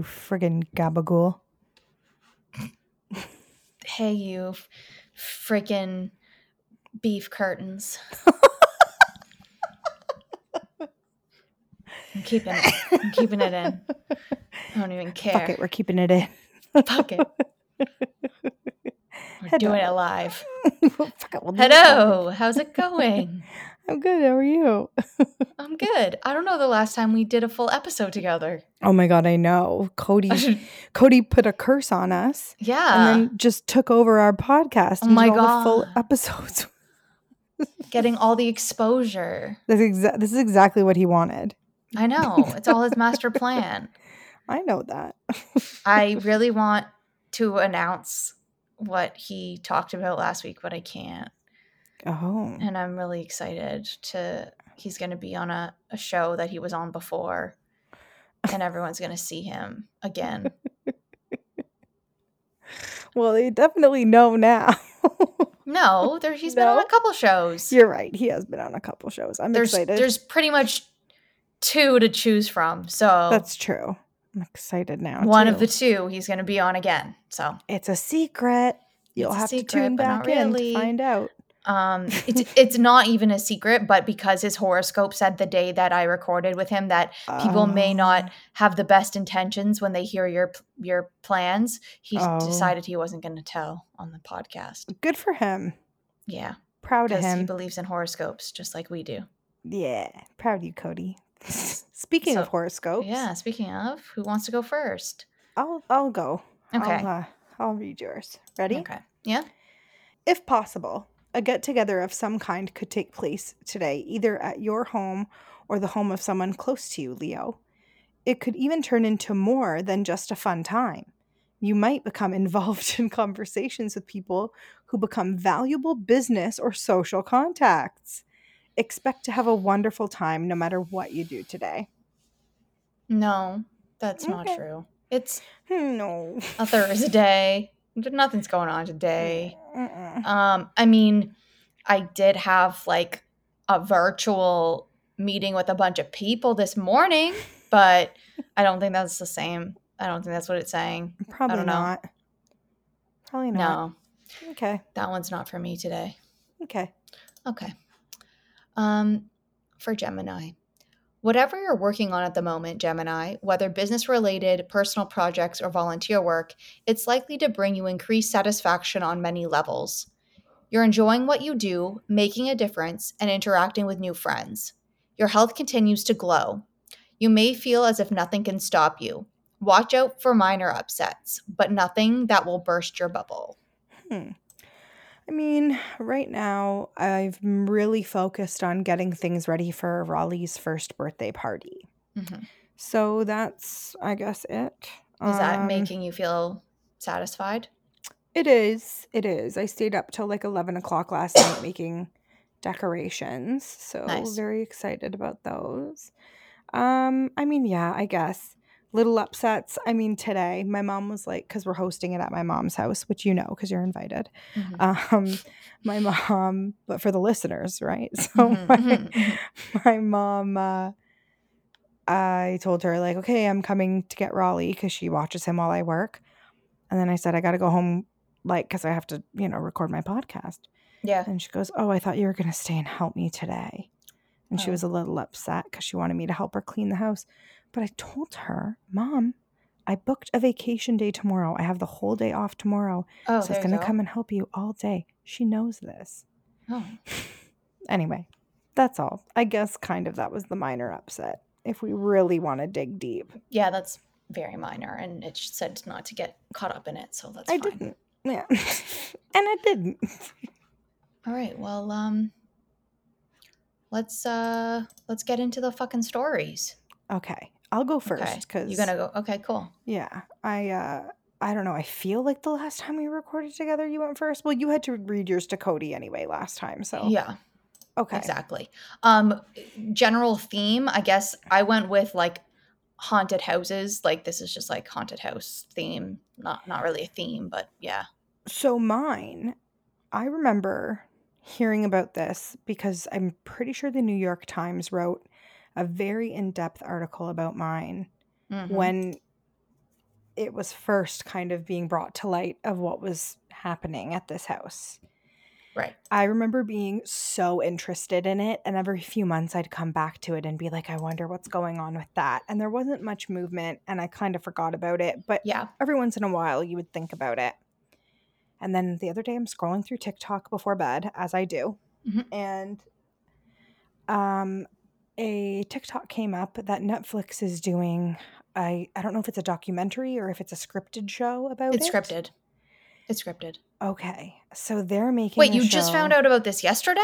You friggin' gabagool. Hey, you f- freaking beef curtains. I'm keeping it. I'm keeping it in. I don't even care. Fuck it, we're keeping it in. Fuck it. We're doing it live. Fuck it, we'll do it. Hello. How's it going? I'm good. How are you? I'm good. I don't know the last time we did a full episode together. Oh my god, I know. Cody Cody put a curse on us Yeah. and then just took over our podcast. Oh my the full episodes. Getting all the exposure. This is, exa- this is exactly what he wanted. I know. It's all his master plan. I know that. I really want to announce what he talked about last week, but I can't. Oh. And I'm really excited to he's going to be on a, a show that he was on before and everyone's going to see him again. Well, they definitely know now. No, there he's been on a couple shows. You're right. He has been on a couple shows. I'm there's excited. there's pretty much two to choose from. So That's true. I'm excited now. one of the two he's going to be on again. So It's a secret. You'll It's have secret, to tune back in to find out. Um, it's it's not even a secret, but because his horoscope said the day that I recorded with him that people may Oh. not have the best intentions when they hear your your plans, he Oh. decided he wasn't going to tell on the podcast. Good for him. Yeah, Proud of him. he believes in horoscopes just like we do. yeah. Proud of you, Cody. Speaking of So- horoscopes, Yeah. Speaking of, who wants to go first? I'll I'll go. Okay. I'll, uh, I'll read yours. Ready? Okay. Yeah. If possible, a get together of some kind could take place today, either at your home or the home of someone close to you, Leo. It could even turn into more than just a fun time. You might become involved in conversations with people who become valuable business or social contacts. Expect to have a wonderful time no matter what you do today. No, that's not true. It's Hmm, No. a Thursday. Nothing's going on today. Mm-mm. Um, I mean, I did have like a virtual meeting with a bunch of people this morning, but I don't think that's the same. I don't think that's what it's saying. Probably not. Probably not. No, Okay. that one's not for me today. Okay. Okay. Um, for Gemini. Whatever you're working on at the moment, Gemini, whether business related, personal projects, or volunteer work, it's likely to bring you increased satisfaction on many levels. You're enjoying what you do, making a difference, and interacting with new friends. Your health continues to glow. You may feel as if nothing can stop you. Watch out for minor upsets, but nothing that will burst your bubble. Hmm. I mean, right now, I'm really focused on getting things ready for Raleigh's first birthday party. Mhm. So that's, I guess, it. Is that Um, making you feel satisfied? It is. It is. I stayed up till like 11 o'clock last night making decorations. So Nice. very excited about those. Um, I mean, yeah, I guess. Little upsets. I mean, today my mom was like, because we're hosting it at my mom's house, which you know because you're invited. Mhm. Um, my mom, but for the listeners, right? So Mhm, my, mhm, mhm. my mom, uh, I told her like, okay, I'm coming to get Raleigh because she watches him while I work. And then I said, I got to go home, like, because I have to, you know, record my podcast. Yeah. And she goes, Oh, I thought you were going to stay and help me today. And she Oh. was a little upset because she wanted me to help her clean the house. But I told her, Mom, I booked a vacation day tomorrow. I have the whole day off tomorrow. Oh, so it's you going to come and help you all day. She knows this. Oh. Anyway, that's all. I guess kind of that was the minor upset if we really want to dig deep. Yeah, that's very minor, and it said not to get caught up in it, so that's I fine. didn't. Yeah. and I didn't. All right, well, um, let's uh, let's get into the fucking stories. Okay. I'll go first because you're gonna go? Okay, cool. Yeah, I uh I don't know. I feel like the last time we recorded together, you went first. Well, you had to read yours to Cody anyway last time, so Yeah, okay. exactly. Um, general theme, I guess I went with like haunted houses. Like this is just like haunted house theme, not not really a theme, but yeah. So mine, I remember hearing about this because I'm pretty sure the New York Times wrote a very in-depth article about mine Mhm. when it was first kind of being brought to light of what was happening at this house. right. I remember being so interested in it, and every few months I'd come back to it and be like, I wonder what's going on with that. And there wasn't much movement, and I kind of forgot about it. But Yeah. every once in a while, you would think about it. And then the other day, I'm scrolling through TikTok before bed, as I do, Mhm. and um, a TikTok came up that Netflix is doing. I I don't know if it's a documentary or if it's a scripted show about it. It's it. scripted. It's scripted. Okay, so they're making. Wait, you just found out about this yesterday?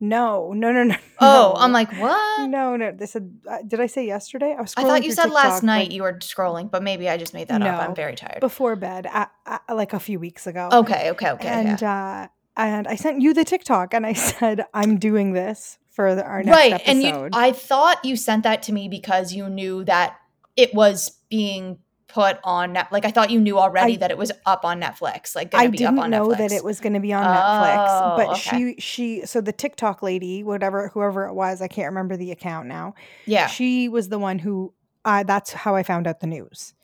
No, no, no, no. Oh, no. I'm like, what? no, no. This said, uh, did I say yesterday? I was. Scrolling. I thought you said last night like, you were scrolling, but maybe I just made that up. I'm very tired. before bed, at, at, like a few weeks ago. Okay, okay, okay. and yeah. uh, and I sent you the TikTok, and I said I'm doing this for the, our next right, episode. and you I thought you sent that to me because you knew that it was being put on net like I thought you knew already I- that it was up on Netflix, like gonna I be didn't up on know Netflix. that it was going to be on Netflix, Oh, but okay. she she so the TikTok lady, whatever whoever it was, I can't remember the account now. yeah. She was the one who uh, that's how I found out the news.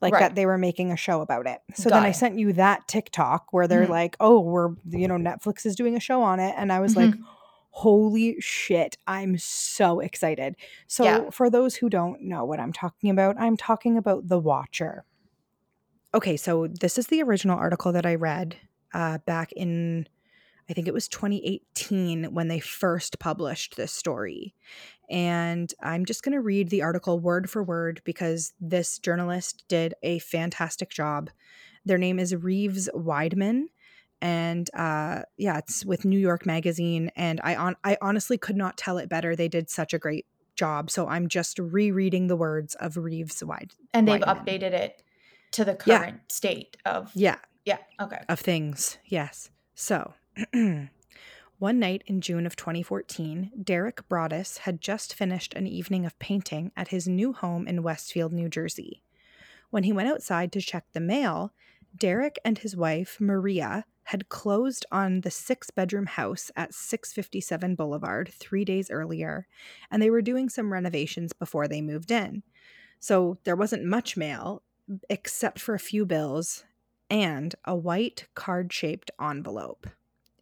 Like Right. that they were making a show about it. So Got then I sent you that TikTok where they're Mhm. like, "Oh, we're you know Netflix is doing a show on it." And I was like, Mhm. "Holy shit, I'm so excited." So Yeah. for those who don't know what I'm talking about, I'm talking about The Watcher. Okay, so this is the original article that I read uh, back in I think it was 2018 when they first published this story. And I'm just going to read the article word for word because this journalist did a fantastic job. Their name is Reeves Wiedeman. And uh, yeah, it's with New York Magazine. And I, on- I honestly could not tell it better. They did such a great job. So I'm just rereading the words of Reeves Weid. and they've updated it to the Yeah. current state of Yeah, yeah, okay. of things. Yes. So, one night in June of 2014, Derek Broaddus had just finished an evening of painting at his new home in Westfield, New Jersey. When he went outside to check the mail, Derek and his wife, Maria, had closed on the six bedroom house at 657 Boulevard three days earlier, and they were doing some renovations before they moved in. So there wasn't much mail, except for a few bills and a white card shaped envelope.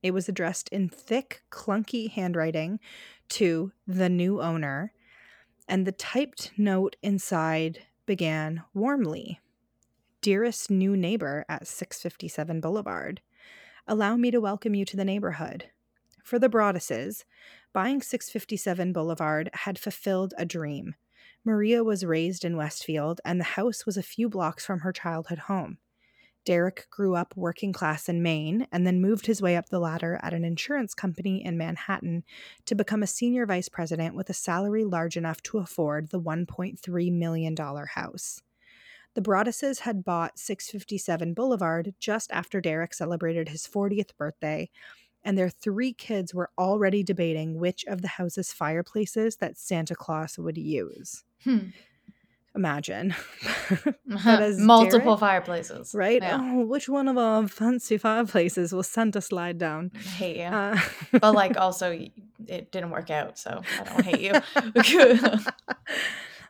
It was addressed in thick, clunky handwriting to the new owner, and the typed note inside began warmly Dearest new neighbor at 657 Boulevard, allow me to welcome you to the neighborhood. For the Broadduses, buying 657 Boulevard had fulfilled a dream. Maria was raised in Westfield, and the house was a few blocks from her childhood home. Derek grew up working class in Maine and then moved his way up the ladder at an insurance company in Manhattan to become a senior vice president with a salary large enough to afford the $1.3 million house. The Broadduses had bought 657 Boulevard just after Derek celebrated his 40th birthday, and their three kids were already debating which of the house's fireplaces that Santa Claus would use. Hmm. Imagine. Multiple Derek, fireplaces. Right? Yeah. Oh, which one of our fancy fireplaces will Santa slide down? I hate you. Uh, but like also it didn't work out, so I don't hate you.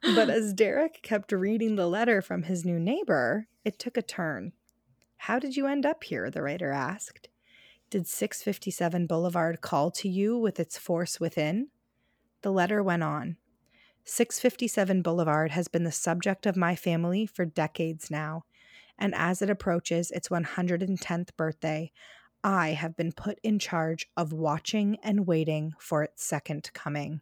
But as Derek kept reading the letter from his new neighbor, it took a turn. How did you end up here? the writer asked. Did 657 Boulevard call to you with its force within? The letter went on. 657 Boulevard has been the subject of my family for decades now, and as it approaches its 110th birthday, I have been put in charge of watching and waiting for its second coming.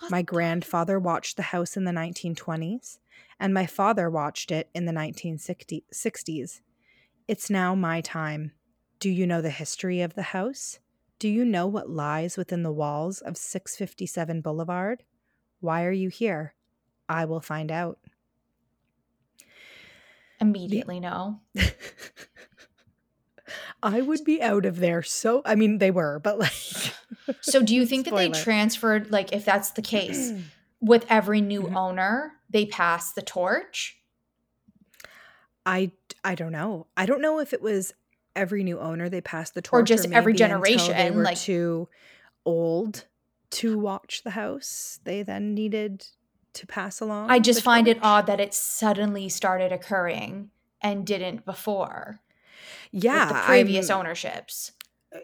What my grandfather watched the house in the 1920s, and my father watched it in the 1960s. It's now my time. Do you know the history of the house? Do you know what lies within the walls of 657 Boulevard? Why are you here? I will find out. Immediately, no. I would be out of there. So, I mean, they were, but like. so, do you think that they transferred, like, if that's the case, with every new mm-hmm. owner, they pass the torch? I I don't know. I don't know if it was every new owner they passed the torch, or just or every generation. They were like too old to watch the house. They then needed to pass along. I just find it odd that it suddenly started occurring and didn't before yeah the previous I'm, ownerships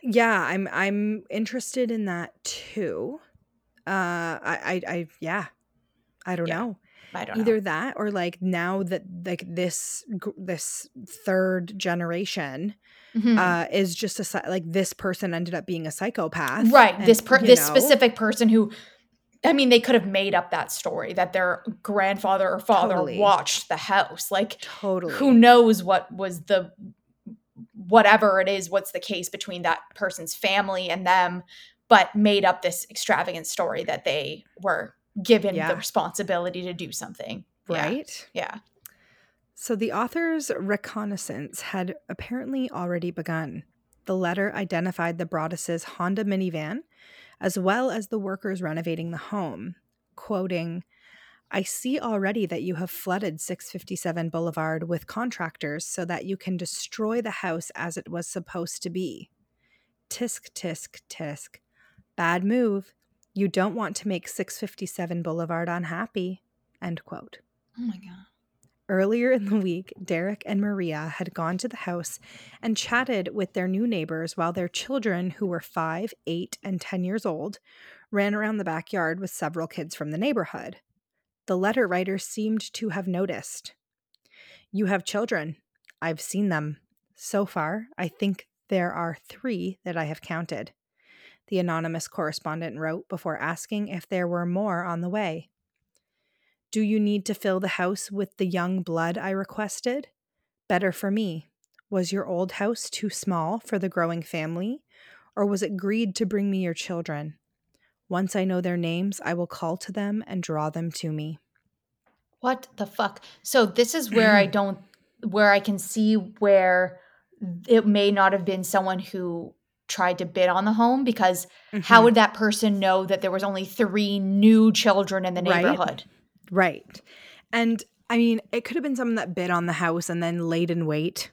yeah i'm i'm interested in that too uh i i, I yeah i don't yeah. know I don't either know. that or like now that like this this third generation mm-hmm. uh is just a like this person ended up being a psychopath right and, this per- this know, specific person who I mean, they could have made up that story that their grandfather or father totally. watched the house. Like, totally. Who knows what was the whatever it is, what's the case between that person's family and them, but made up this extravagant story that they were given yeah. the responsibility to do something. Right? Yeah. yeah. So the author's reconnaissance had apparently already begun. The letter identified the Broadduses' Honda minivan, as well as the workers renovating the home, quoting, I see already that you have flooded 657 Boulevard with contractors so that you can destroy the house as it was supposed to be. Tisk, tisk, tisk. Bad move. You don't want to make 657 Boulevard unhappy. End quote. Oh my God. Earlier in the week, Derek and Maria had gone to the house and chatted with their new neighbors while their children, who were five, eight, and 10 years old, ran around the backyard with several kids from the neighborhood. The letter writer seemed to have noticed. You have children. I've seen them. So far, I think there are three that I have counted. The anonymous correspondent wrote before asking if there were more on the way. Do you need to fill the house with the young blood I requested? Better for me. Was your old house too small for the growing family? Or was it greed to bring me your children? Once I know their names, I will call to them and draw them to me. What the fuck? So this is where I don't where I can see where it may not have been someone who tried to bid on the home because mm-hmm. how would that person know that there was only three new children in the neighborhood? Right. right. And I mean, it could have been someone that bid on the house and then laid in wait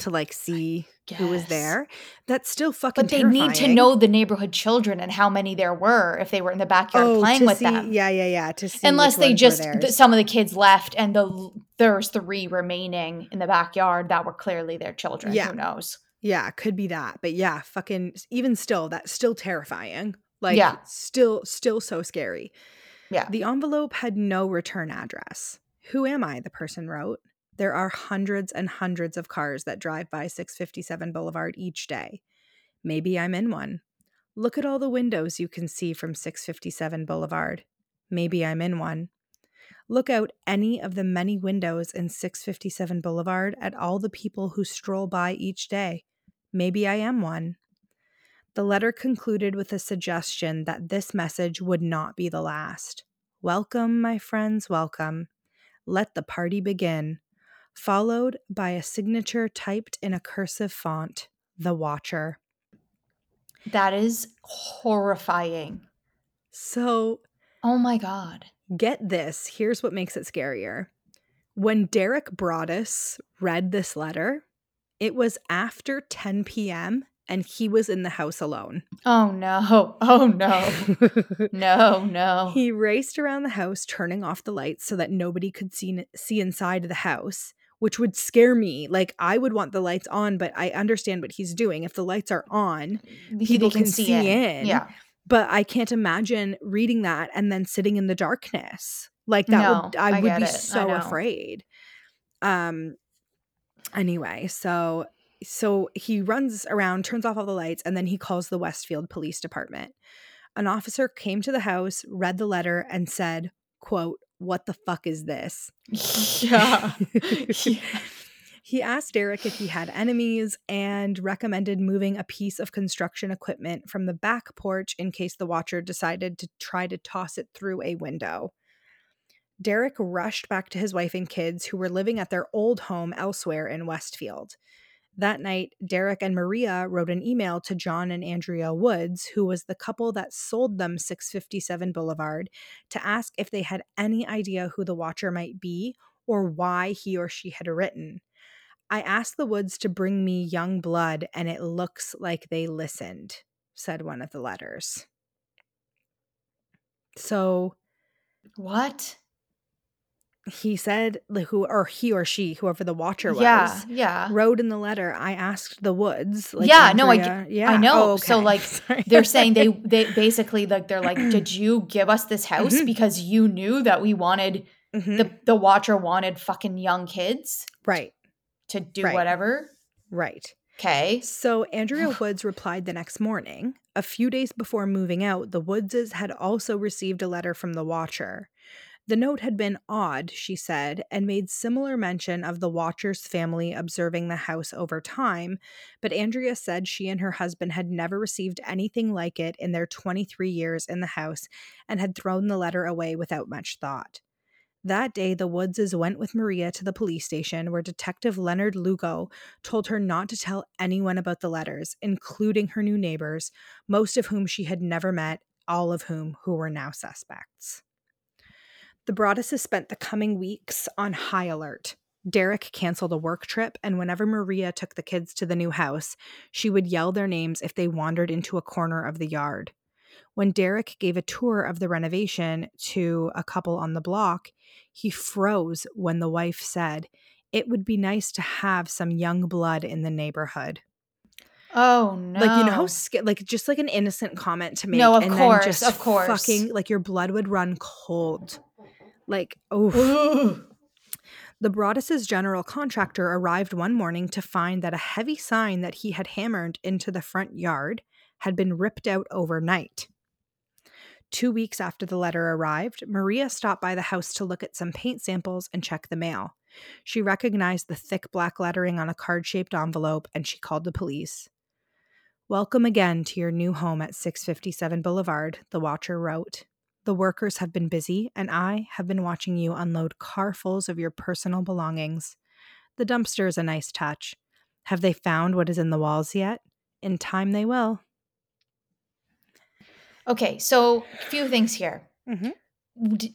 to like see who was there. That's still fucking. But they terrifying. need to know the neighborhood children and how many there were if they were in the backyard oh, playing with see, them. Yeah, yeah, yeah. To see unless they just some of the kids left and the there's three remaining in the backyard that were clearly their children. Yeah. Who knows? Yeah, could be that. But yeah, fucking even still, that's still terrifying. Like Yeah. still still so scary. Yeah. The envelope had no return address. Who am I? The person wrote. There are hundreds and hundreds of cars that drive by 657 Boulevard each day. Maybe I'm in one. Look at all the windows you can see from 657 Boulevard. Maybe I'm in one. Look out any of the many windows in 657 Boulevard at all the people who stroll by each day. Maybe I am one. The letter concluded with a suggestion that this message would not be the last. Welcome, my friends, welcome. Let the party begin. Followed by a signature typed in a cursive font The Watcher. That is horrifying. So, Oh my God. get this here's what makes it scarier. When Derek Broaddus read this letter, it was after 10 p.m. and he was in the house alone. Oh no. Oh no. No, no. He raced around the house, turning off the lights so that nobody could see see inside the house, which would scare me. Like I would want the lights on, but I understand what he's doing. If the lights are on, people can see in. Yeah. but I can't imagine reading that and then sitting in the darkness. Like that No, would I, I would be it. So afraid. Um anyway, so so he runs around, turns off all the lights, and then he calls the Westfield Police Department. An officer came to the house, read the letter, and said, quote, what the fuck is this? Yeah. Yeah. He asked Derek if he had enemies and recommended moving a piece of construction equipment from the back porch in case the watcher decided to try to toss it through a window. Derek rushed back to his wife and kids, who were living at their old home elsewhere in Westfield. That night, Derek and Maria wrote an email to John and Andrea Woods, who was the couple that sold them 657 Boulevard, to ask if they had any idea who the watcher might be or why he or she had written. I asked the Woods to bring me young blood, and it looks like they listened, said one of the letters. So What? He said, like, who or he or she, whoever the watcher was, Yeah. Yeah. wrote in the letter. I asked the Woods. Like Yeah, no, I yeah, I know. Oh, So, like, Sorry. They're saying they they basically like they're like, did you give us this house Mhm. because you knew that we wanted Mhm. the the watcher wanted fucking young kids right, to do Right. whatever? right. Okay. So Andrea Woods replied the next morning. A few days before moving out, the Woodses had also received a letter from the Watcher. The note had been odd, she said, and made similar mention of the Watcher's family observing the house over time, but Andrea said she and her husband had never received anything like it in their 23 years in the house and had thrown the letter away without much thought. That day, the Woodses went with Maria to the police station where Detective Leonard Lugo told her not to tell anyone about the letters, including her new neighbors, most of whom she had never met, all of whom who were now suspects. The Broadduses spent the coming weeks on high alert. Derek canceled a work trip, and whenever Maria took the kids to the new house, she would yell their names if they wandered into a corner of the yard. When Derek gave a tour of the renovation to a couple on the block, he froze when the wife said, It would be nice to have some young blood in the neighborhood. Oh no. Like, you know how, sca- like, just like an innocent comment to make. No, of and course, then just of course. Fucking, like, your blood would run cold. Like, oh. The Broaddus's general contractor arrived one morning to find that a heavy sign that he had hammered into the front yard had been ripped out overnight. Two weeks after the letter arrived, Maria stopped by the house to look at some paint samples and check the mail. She recognized the thick black lettering on a card shaped envelope and she called the police. Welcome again to your new home at 657 Boulevard, the watcher wrote. The workers have been busy, and I have been watching you unload carfuls of your personal belongings. The dumpster is a nice touch. Have they found what is in the walls yet? In time they will. Okay, so a few things here. Mhm.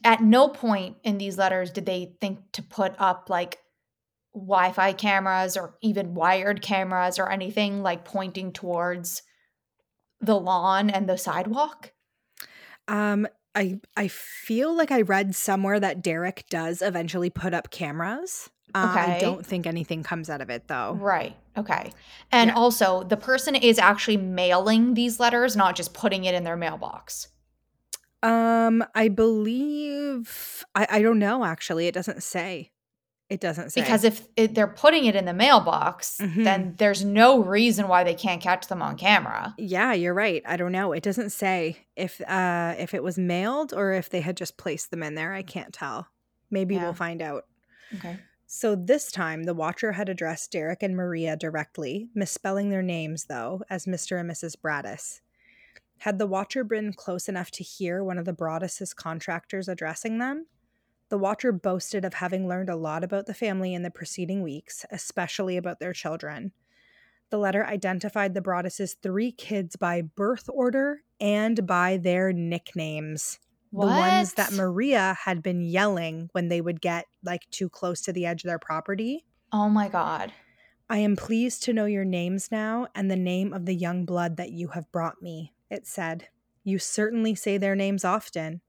At no point in these letters did they think to put up like Wi-Fi cameras or even wired cameras or anything like pointing towards the lawn and the sidewalk. Um, I I feel like I read somewhere that Derek does eventually put up cameras. Uh, I don't think anything comes out of it though. Right. Okay. And Yeah. also, the person is actually mailing these letters, not just putting it in their mailbox. Um, I believe I I don't know actually. It doesn't say. It doesn't say Because if it, they're putting it in the mailbox, Mhm. then there's no reason why they can't catch them on camera. Yeah, you're right. I don't know. It doesn't say if uh if it was mailed or if they had just placed them in there. I can't tell. Maybe Yeah. we'll find out. Okay. So this time the watcher had addressed Derek and Maria directly, misspelling their names though as Mr. and Mrs. Braddis. Had the watcher been close enough to hear one of the Broaddus's contractors addressing them? The watcher boasted of having learned a lot about the family in the preceding weeks, especially about their children. The letter identified the Broadduses' three kids by birth order and by their nicknames. What? The ones that Maria had been yelling when they would get like too close to the edge of their property. oh my God. I am pleased to know your names now and the name of the young blood that you have brought me, it said. You certainly say their names often.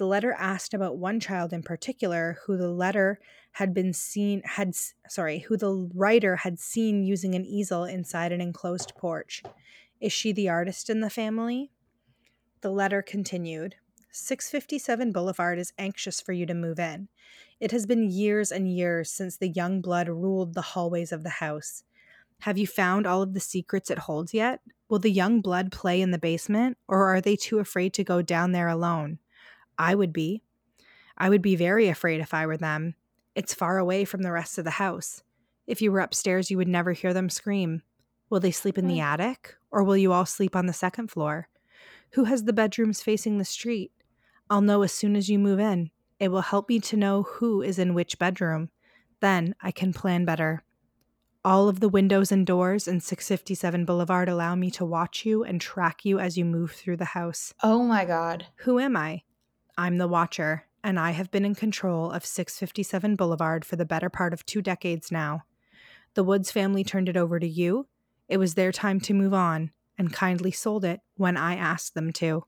The letter asked about one child in particular who the letter had been seen had sorry, who the writer had seen using an easel inside an enclosed porch. Is she the artist in the family? The letter continued. 657 Boulevard is anxious for you to move in. It has been years and years since the young blood ruled the hallways of the house. Have you found all of the secrets it holds yet? Will the young blood play in the basement, or are they too afraid to go down there alone? I would be. I would be very afraid if I were them. It's far away from the rest of the house. If you were upstairs, you would never hear them scream. Will they sleep in the attic, or will you all sleep on the second floor? Who has the bedrooms facing the street? I'll know as soon as you move in. It will help me to know who is in which bedroom. Then I can plan better. All of the windows and doors in 657 Boulevard allow me to watch you and track you as you move through the house. Oh my God. Who am I? I'm the Watcher, and I have been in control of 657 Boulevard for the better part of two decades now. The Woods family turned it over to you. It was their time to move on, and kindly sold it when I asked them to.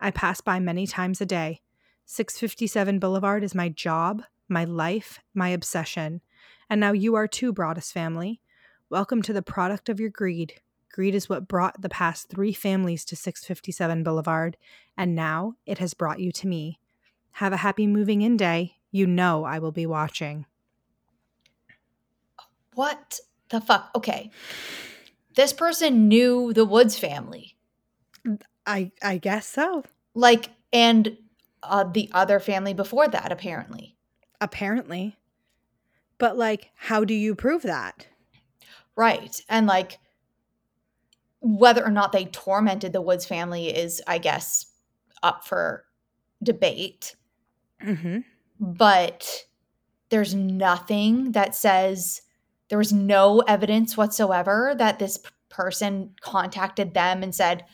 I pass by many times a day. 657 Boulevard is my job, my life, my obsession. And now you are too, Broaddus family. Welcome to the product of your greed. Greed is what brought the past three families to 657 Boulevard, and now it has brought you to me. Have a happy moving in day. You know I will be watching. What the fuck? Okay. This person knew the Woods family. I I guess so. Like, and uh, the other family before that, apparently. Apparently. But like how do you prove that? Right. And like, whether or not they tormented the Woods family is, I guess, up for debate. Mhm. But there's nothing that says there was no evidence whatsoever that this p- person contacted them and said,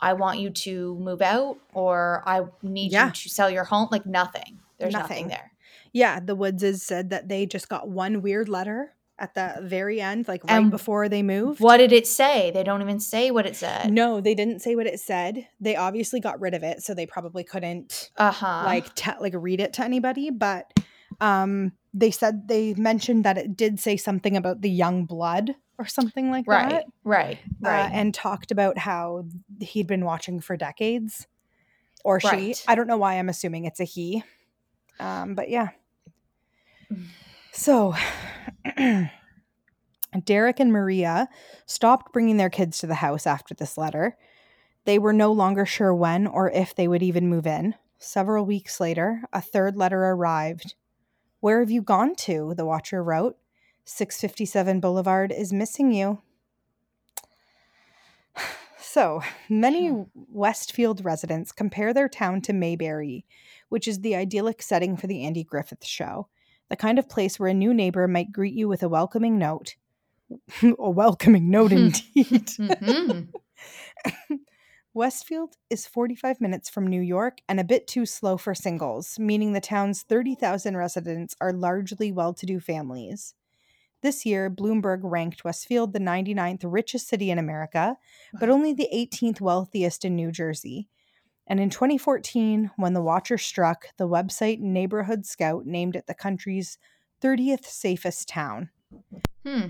I want you to move out or I need Yeah. you to sell your home. Like, nothing. There's Nothing. nothing, there. Yeah, the Woodses said that they just got one weird letter at the very end, like right And before they moved. What did it say? They don't even say what it said. No, they didn't say what it said. They obviously got rid of it, so they probably couldn't Uh huh. like te- like read it to anybody. But um, they said they mentioned that it did say something about the young blood or something like right, that, right, uh, right. and talked about how he'd been watching for decades, or she. Right. I don't know why I'm assuming it's a he, um, but yeah. So. Derek and Maria stopped bringing their kids to the house after this letter. They were no longer sure when or if they would even move in. Several weeks later, a third letter arrived. Where have you gone to? The watcher wrote. 657 Boulevard is missing you. So, many Westfield residents compare their town to Mayberry, which is the idyllic setting for the Andy Griffith show, the kind of place where a new neighbor might greet you with a welcoming note. a welcoming note, indeed. Mhm. Westfield is 45 minutes from New York and a bit too slow for singles, meaning the town's 30,000 residents are largely well to do families. This year, Bloomberg ranked Westfield the 99th richest city in America, but only the 18th wealthiest in New Jersey. And in 2014, when the watcher struck, the website Neighborhood Scout named it the country's 30th safest town. Hmm.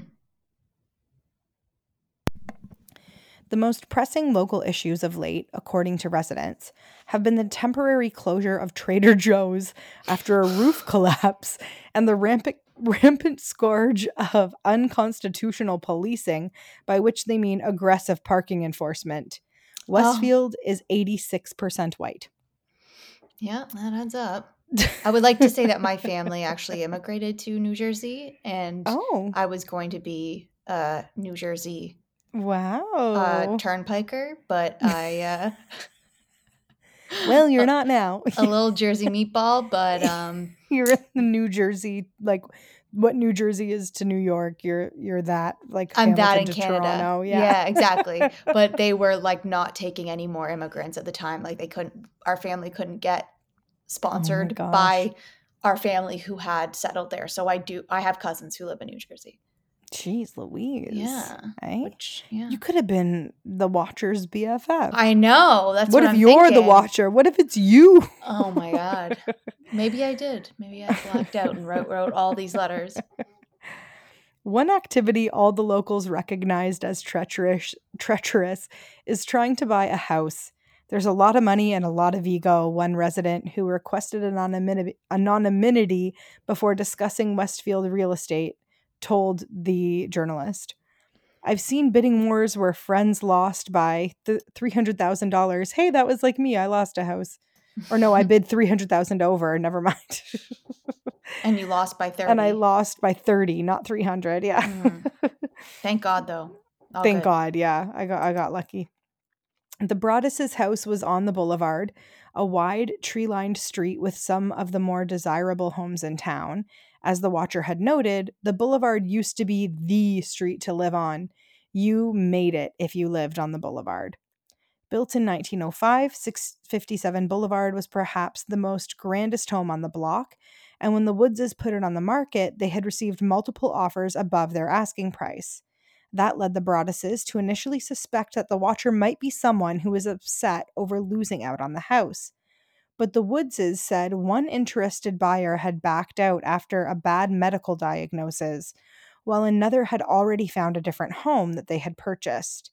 The most pressing local issues of late, according to residents, have been the temporary closure of Trader Joe's after a roof collapse and the rampant, rampant scourge of unconstitutional policing, by which they mean aggressive parking enforcement. Westfield is 86% white. Yeah, that adds up. I would like to say that my family actually immigrated to New Jersey, and Oh, I was going to be a New Jersey wow. uh, turnpiker, but I uh, well, you're not now. a little Jersey meatball. But um, you're in the New Jersey, like what New Jersey is to New York. You're you're that like I'm that in Canada. Toronto. Yeah. exactly. but they were like not taking any more immigrants at the time. Like they couldn't, our family couldn't get oh sponsored gosh. by our family who had settled there. So I do, I have cousins who live in New Jersey. Jeez, Louise. Yeah. Right? Which, yeah. You could have been the Watcher's BFF. I know. That's what what, if I'm you're the. Watcher? What if it's you? Oh my God. Maybe I did. Maybe I blacked out and wrote, wrote all these letters. One activity all the locals recognized as treacherous, treacherous is trying to buy a house. There's a lot of money and a lot of ego, one resident who requested anonymity, anonymity before discussing Westfield real estate told the journalist. I've seen bidding wars where friends lost by th- $300,000. Hey, that was like me. I lost a house. Or no, I bid 300,000 over. Never mind. And you lost by 30. and I lost by 30, not 300. Yeah. Mm. Thank God, though. All Thank good. God, yeah. I got I got lucky. The Broaddus's house was on the boulevard, a wide tree-lined street with some of the more desirable homes in town. As the watcher had noted, the boulevard used to be the street to live on. You made it if you lived on the boulevard. Built in 1905, 657 Boulevard was perhaps the most grandest home on the block, and when the Woodses put it on the market, they had received multiple offers above their asking price. That led the Broadduses to initially suspect that the watcher might be someone who was upset over losing out on the house. But the Woodses said one interested buyer had backed out after a bad medical diagnosis, while another had already found a different home that they had purchased.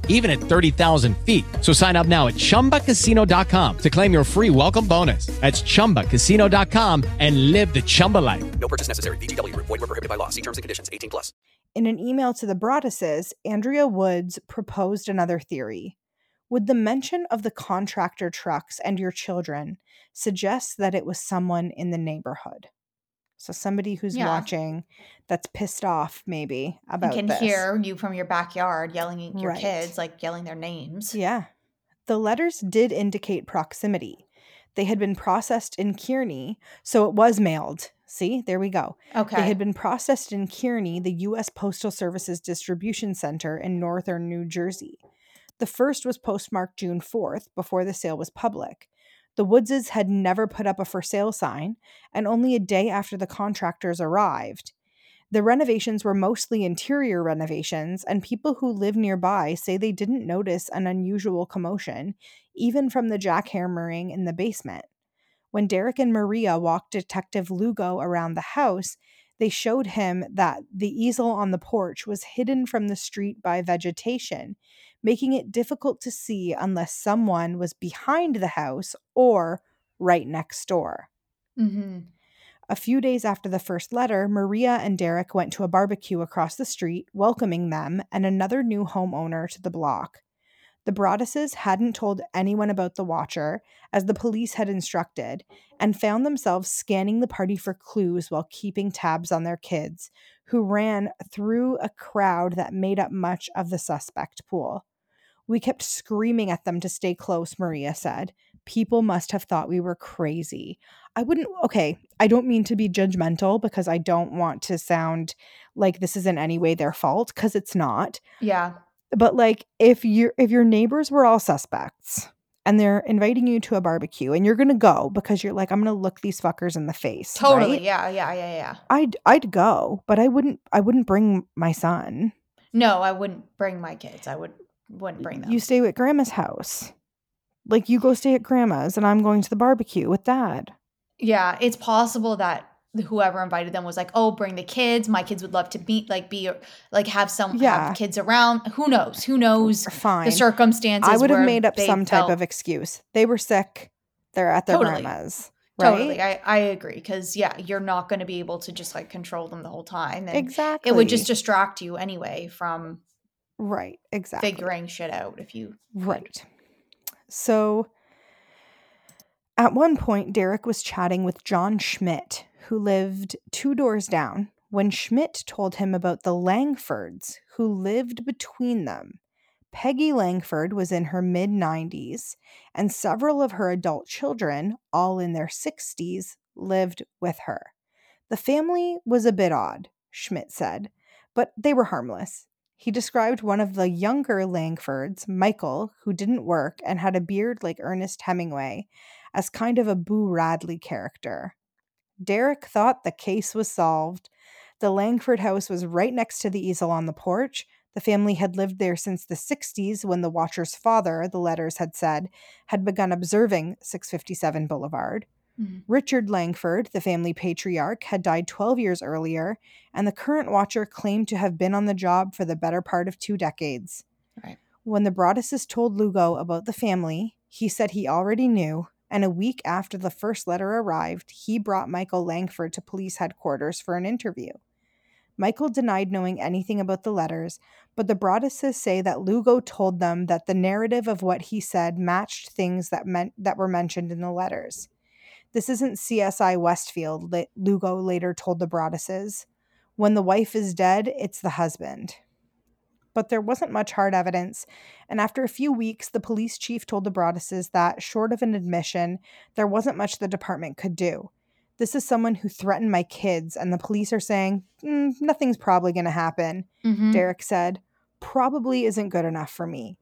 even at 30,000 feet. So sign up now at chumbacasino.com to claim your free welcome bonus. That's chumbacasino.com and live the Chumba life. No purchase necessary. VGW Group. Void were prohibited by law. See terms and conditions. 18 plus. In an email to the Broadduses, Andrea Woods proposed another theory. Would the mention of the contractor trucks and your children suggest that it was someone in the neighborhood? So somebody who's Yeah. watching that's pissed off maybe about and can this. hear you from your backyard yelling at your Right. kids, like yelling their names. Yeah. The letters did indicate proximity. They had been processed in Kearny, so it was mailed. See, there we go. Okay. They had been processed in Kearny, the U.S. Postal Service's distribution center in northern New Jersey. The first was postmarked June 4th, before the sale was public. The Woodses had never put up a for sale sign, and only a day after the contractors arrived. The renovations were mostly interior renovations, and people who live nearby say they didn't notice an unusual commotion, even from the jackhammering in the basement. When Derek and Maria walked Detective Lugo around the house, they showed him that the easel on the porch was hidden from the street by vegetation, making it difficult to see unless someone was behind the house or right next door. hmm A few days after the first letter, Maria and Derek went to a barbecue across the street, welcoming them and another new homeowner to the block. The Broadduses hadn't told anyone about the watcher, as the police had instructed, and found themselves scanning the party for clues while keeping tabs on their kids, who ran through a crowd that made up much of the suspect pool. We kept screaming at them to stay close, Maria said. People must have thought we were crazy. I wouldn't, okay, I don't mean to be judgmental because I don't want to sound like this is in any way their fault because it's not Yeah. but like if your if your neighbors were all suspects and they're inviting you to a barbecue and you're gonna go because you're like i'm gonna look these fuckers in the face Totally. right? Yeah, yeah, yeah, yeah. i'd i'd go but i wouldn't i wouldn't bring my son No, I wouldn't bring my kids. I would wouldn't bring them. you stay at grandma's house like you go stay at grandma's and i'm going to the barbecue with dad yeah, it's possible that whoever invited them was like, "Oh, bring the kids. My kids would love to be like be like have some Yeah. have kids around. Who knows? Who knows fine the circumstances? i would have made up some type of excuse they were sick they're at their Totally. grandma's right Totally, I I agree because yeah, you're not going to be able to just like control them the whole time, and exactly it would just distract you anyway from right exactly figuring shit out if you Right. So at one point, Derek was chatting with John Schmidt, who lived two doors down, when Schmidt told him about the Langfords, who lived between them. Peggy Langford was in her mid 90s, and several of her adult children, all in their 60s, lived with her. The family was a bit odd, Schmidt said, but they were harmless. He described one of the younger Langfords, Michael, who didn't work and had a beard like Ernest Hemingway, as kind of a Boo Radley character. Derek thought the case was solved. The Langford house was right next to the easel on the porch. The family had lived there since the 60s when the watcher's father, the letters had said, had begun observing 657 Boulevard. Mhm. Richard Langford, the family patriarch, had died 12 years earlier, and the current watcher claimed to have been on the job for the better part of two decades. Right. When the Broadduses told Lugo about the family, he said he already knew, and a week after the first letter arrived, he brought Michael Langford to police headquarters for an interview. Michael denied knowing anything about the letters, but the Broadduses say that Lugo told them that the narrative of what he said matched things that meant that were mentioned in the letters. This isn't CSI Westfield, Lugo later told the Broadduses. When the wife is dead, it's the husband. But there wasn't much hard evidence, and after a few weeks, the police chief told the Broadduses that, short of an admission, there wasn't much the department could do. This is someone who threatened my kids, and the police are saying, "Mm, nothing's probably going to happen. Mhm. Derek said, probably isn't good enough for me.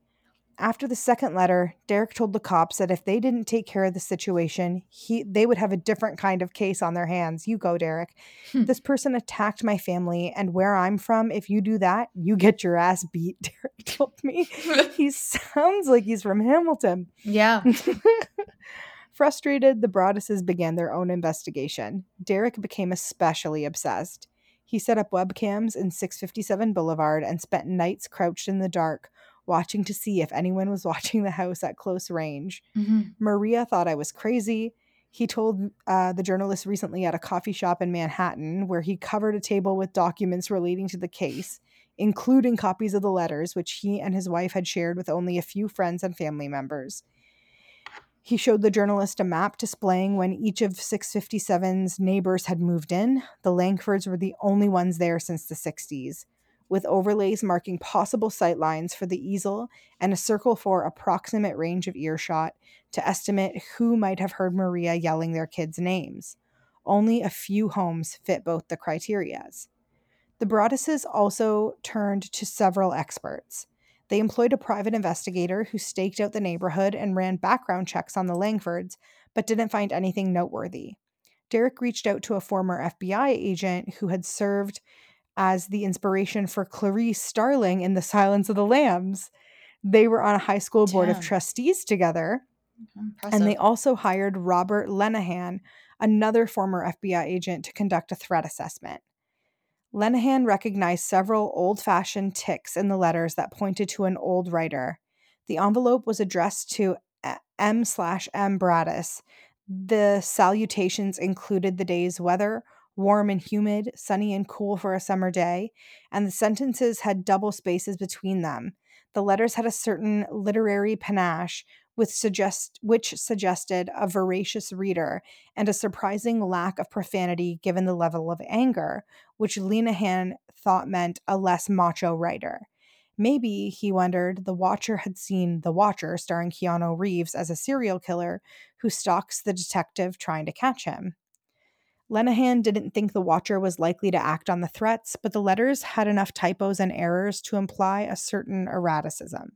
After the second letter, Derek told the cops that if they didn't take care of the situation, he they would have a different kind of case on their hands. You go, Derek. Hmm. This person attacked my family, and where I'm from, if you do that, you get your ass beat. Derek told me. he sounds like he's from Hamilton. yeah, Frustrated, the Broadduses began their own investigation. Derek became especially obsessed. He set up webcams in 657 Boulevard and spent nights crouched in the dark, watching to see if anyone was watching the house at close range. Mhm. Maria thought I was crazy. He told uh, the journalist recently at a coffee shop in Manhattan where he covered a table with documents relating to the case, including copies of the letters which he and his wife had shared with only a few friends and family members. He showed the journalist a map displaying when each of 657's neighbors had moved in. The Langfords were the only ones there since the 60s, with overlays marking possible sight lines for the easel and a circle for approximate range of earshot to estimate who might have heard Maria yelling their kids' names. Only a few homes fit both the criterias. The Broadduses also turned to several experts. They employed a private investigator who staked out the neighborhood and ran background checks on the Langfords, but didn't find anything noteworthy. Derek reached out to a former FBI agent who had served as the inspiration for Clarice Starling in The Silence of the Lambs. They were on a high school board of trustees together, impressive. and they also hired Robert Lenehan, another former FBI agent, to conduct a threat assessment. Lenehan recognized several old fashioned ticks in the letters that pointed to an old writer. The envelope was addressed to M slash M Braddis, The salutations included the day's weather, warm and humid, sunny and cool for a summer day, and the sentences had double spaces between them. The letters had a certain literary panache with suggest which suggested a voracious reader and a surprising lack of profanity given the level of anger, which Lenehan thought meant a less macho writer. Maybe, he wondered, the Watcher had seen The Watcher, starring Keanu Reeves as a serial killer who stalks the detective trying to catch him. Lenehan didn't think the Watcher was likely to act on the threats, but the letters had enough typos and errors to imply a certain erraticism.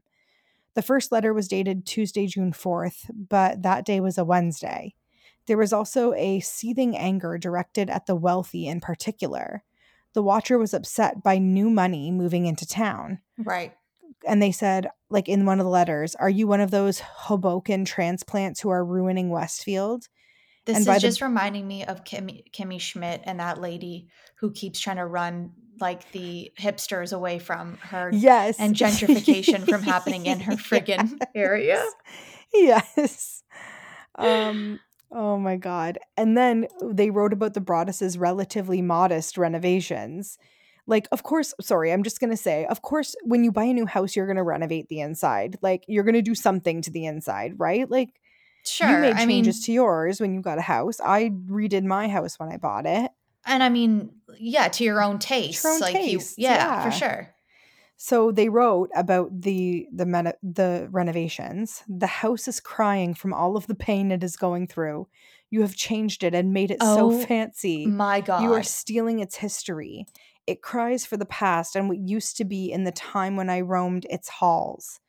The first letter was dated Tuesday, June 4th, but that day was a Wednesday. There was also a seething anger directed at the wealthy in particular. The Watcher was upset by new money moving into town. Right. And they said, like in one of the letters, Are you one of those Hoboken transplants who are ruining Westfield? This And is the- just reminding me of Kimmy, Kimmy Schmidt and that lady who keeps trying to run like the hipsters away from her Yes. and gentrification from happening in her friggin' area. Yes. Um oh my god. And then they wrote about the Broaddus's relatively modest renovations. Like of course, sorry, I'm just going to say, of course when you buy a new house you're going to renovate the inside. Like you're going to do something to the inside, right? Like Sure. you made I mean, changes to yours when you got a house. I redid my house when I bought it. and I mean, yeah, to your own taste. own like tastes, you, yeah, yeah. for sure. So they wrote about the the men- the renovations. The house is crying from all of the pain it is going through. You have changed it and made it so Oh fancy. My God. You are stealing its history. It cries for the past and what used to be in the time when I roamed its halls.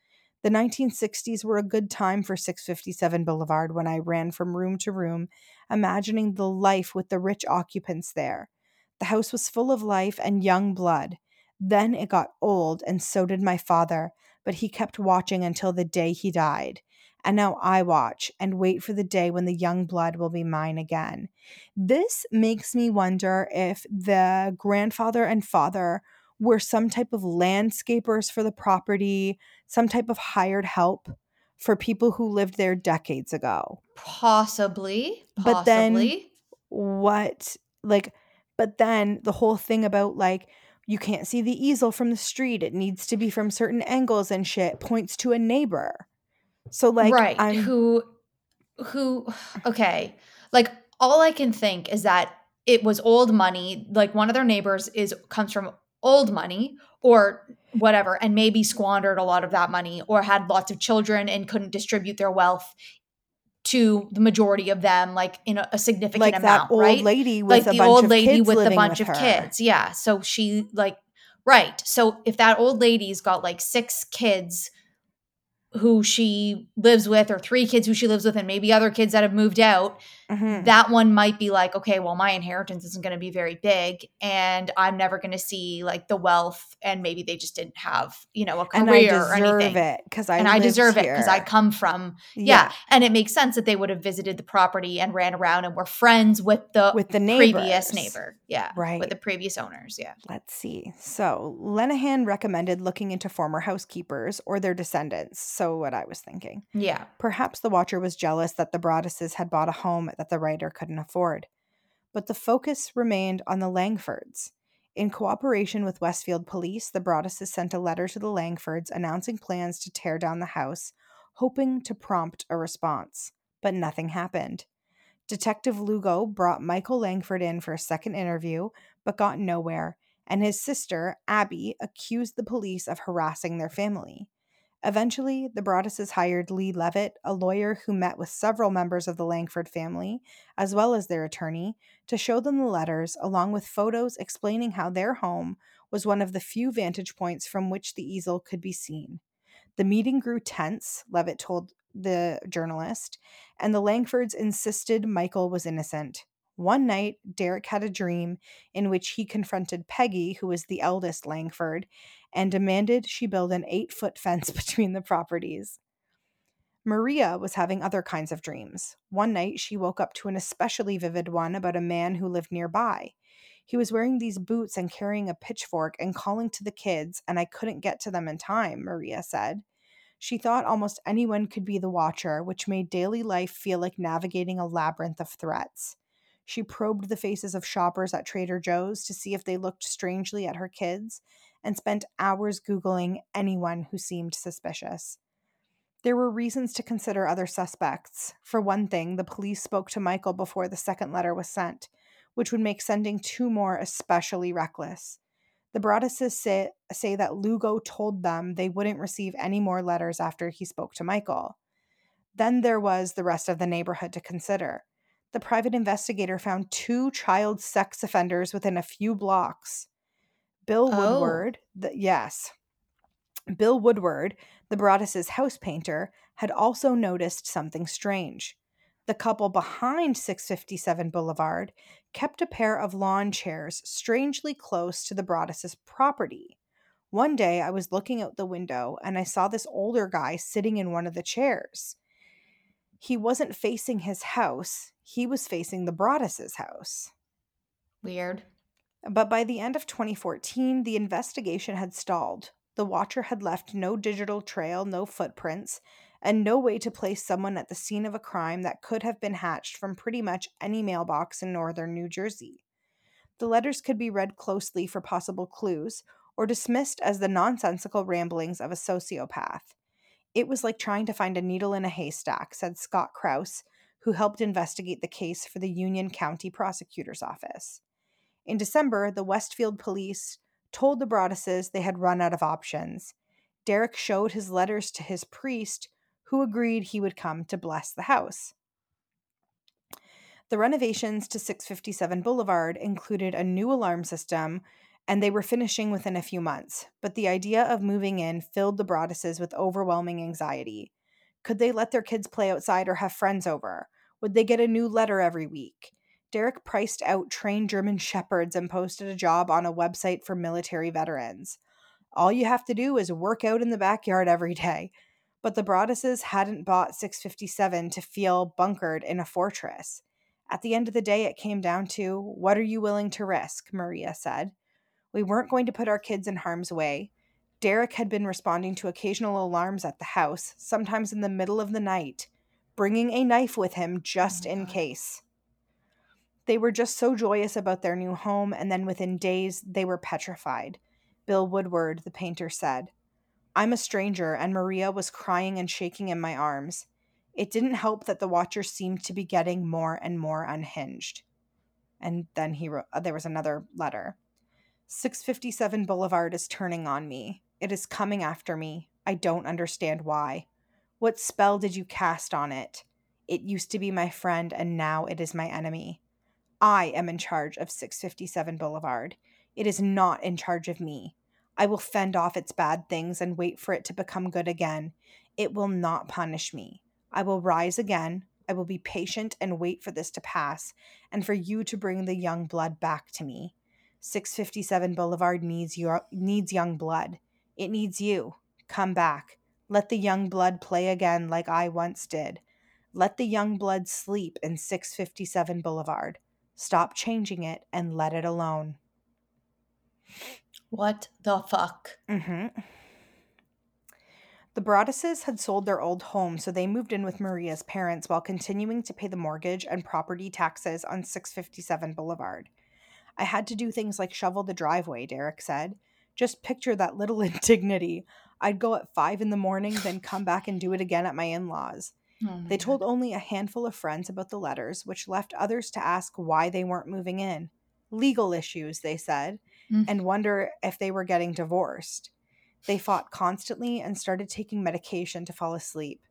The 1960s were a good time for 657 Boulevard when I ran from room to room, imagining the life with the rich occupants there. The house was full of life and young blood. Then it got old, and so did my father, but he kept watching until the day he died. And now I watch and wait for the day when the young blood will be mine again. This makes me wonder if the grandfather and father were some type of landscapers for the property, some type of hired help for people who lived there decades ago. possibly, possibly. But then- What, like, but then the whole thing about like, you can't see the easel from the street, it needs to be from certain angles and shit points to a neighbor. So, like, right. I'm who who okay. Like all I can think is that it was old money. Like one of their neighbors is comes from old money or whatever and maybe squandered a lot of that money or had lots of children and couldn't distribute their wealth to the majority of them like in a, a significant like amount old right? lady with like a the bunch old lady with living bunch with of kids yeah. So she like right. So if that old lady's got like six kids who she lives with or three kids who she lives with and maybe other kids that have moved out Mhm. that one might be like okay well my inheritance isn't going to be very big and i'm never going to see like the wealth and maybe they just didn't have you know a and I career or deserve anything it because I and i deserve it because i come from yeah. and it makes sense that they would have visited the property and ran around and were friends with the with the previous neighbor yeah Right. with the previous owners yeah Let's see. So, Lenehan recommended looking into former housekeepers or their descendants. So, what I was thinking. yeah Perhaps the watcher was jealous that the Broadduses had bought a home that the writer couldn't afford. But the focus remained on the Langfords. In cooperation with Westfield Police, the Broadduses sent a letter to the Langfords announcing plans to tear down the house, hoping to prompt a response. But nothing happened. Detective Lugo brought Michael Langford in for a second interview, but got nowhere, and his sister, Abby, accused the police of harassing their family. Eventually, the Broadduses hired Lee Levitt, a lawyer who met with several members of the Langford family, as well as their attorney, to show them the letters along with photos explaining how their home was one of the few vantage points from which the easel could be seen. The meeting grew tense, Levitt told the journalist, and the Langfords insisted Michael was innocent. One night, Derek had a dream in which he confronted Peggy, who was the eldest Langford, and demanded she build an eight foot fence between the properties. Maria was having other kinds of dreams. One night, she woke up to an especially vivid one about a man who lived nearby. He was wearing these boots and carrying a pitchfork and calling to the kids, and I couldn't get to them in time, Maria said. She thought almost anyone could be the watcher, which made daily life feel like navigating a labyrinth of threats. She probed the faces of shoppers at Trader Joe's to see if they looked strangely at her kids and spent hours Googling anyone who seemed suspicious. There were reasons to consider other suspects. For one thing, the police spoke to Michael before the second letter was sent, which would make sending two more especially reckless. The Broadduses say, say that Lugo told them they wouldn't receive any more letters after he spoke to Michael. Then there was the rest of the neighborhood to consider. The private investigator found two child sex offenders within a few blocks. Bill Oh. Woodward, the, yes, Bill Woodward, the Broaddus's house painter, had also noticed something strange. The couple behind 657 Boulevard kept a pair of lawn chairs strangely close to the Broaddus's property. One day I was looking out the window and I saw this older guy sitting in one of the chairs. He wasn't facing his house, he was facing the Broaddus's house. Weird. But by the end of 2014, the investigation had stalled. The watcher had left no digital trail, no footprints, and no way to place someone at the scene of a crime that could have been hatched from pretty much any mailbox in northern New Jersey. The letters could be read closely for possible clues or dismissed as the nonsensical ramblings of a sociopath. It was like trying to find a needle in a haystack, said Scott Krause, who helped investigate the case for the Union County Prosecutor's Office. In December, the Westfield police told the Broadduses they had run out of options. Derek showed his letters to his priest, who agreed he would come to bless the house. The renovations to 657 Boulevard included a new alarm system, and they were finishing within a few months. But the idea of moving in filled the Broadduses with overwhelming anxiety. Could they let their kids play outside or have friends over? Would they get a new letter every week? Derek priced out trained German shepherds and posted a job on a website for military veterans. All you have to do is work out in the backyard every day. But the Broadduses hadn't bought 657 to feel bunkered in a fortress. At the end of the day, it came down to what are you willing to risk? Maria said. We weren't going to put our kids in harm's way. Derek had been responding to occasional alarms at the house, sometimes in the middle of the night, bringing a knife with him oh just my in case. They were just so joyous about their new home, and then within days, they were petrified. Bill Woodward, the painter, said. I'm a stranger, and Maria was crying and shaking in my arms. It didn't help that the watcher seemed to be getting more and more unhinged. And then he wrote, uh, there was another letter. 657 Boulevard is turning on me. It is coming after me. I don't understand why. What spell did you cast on it? It used to be my friend, and now it is my enemy. I am in charge of 657 Boulevard. It is not in charge of me. I will fend off its bad things and wait for it to become good again. It will not punish me. I will rise again. I will be patient and wait for this to pass and for you to bring the young blood back to me. 657 Boulevard needs your needs young blood. It needs you. Come back. Let the young blood play again like I once did. Let the young blood sleep in 657 Boulevard. Stop changing it and let it alone. What the fuck? hmm The Broadduses had sold their old home, so they moved in with Maria's parents while continuing to pay the mortgage and property taxes on 657 Boulevard. I had to do things like shovel the driveway, Derek said. Just picture that little indignity. I'd go at five in the morning, then come back and do it again at my in laws. Oh They God. told only a handful of friends about the letters, which left others to ask why they weren't moving in. Legal issues, they said, Mm. and wonder if they were getting divorced. They fought constantly and started taking medication to fall asleep.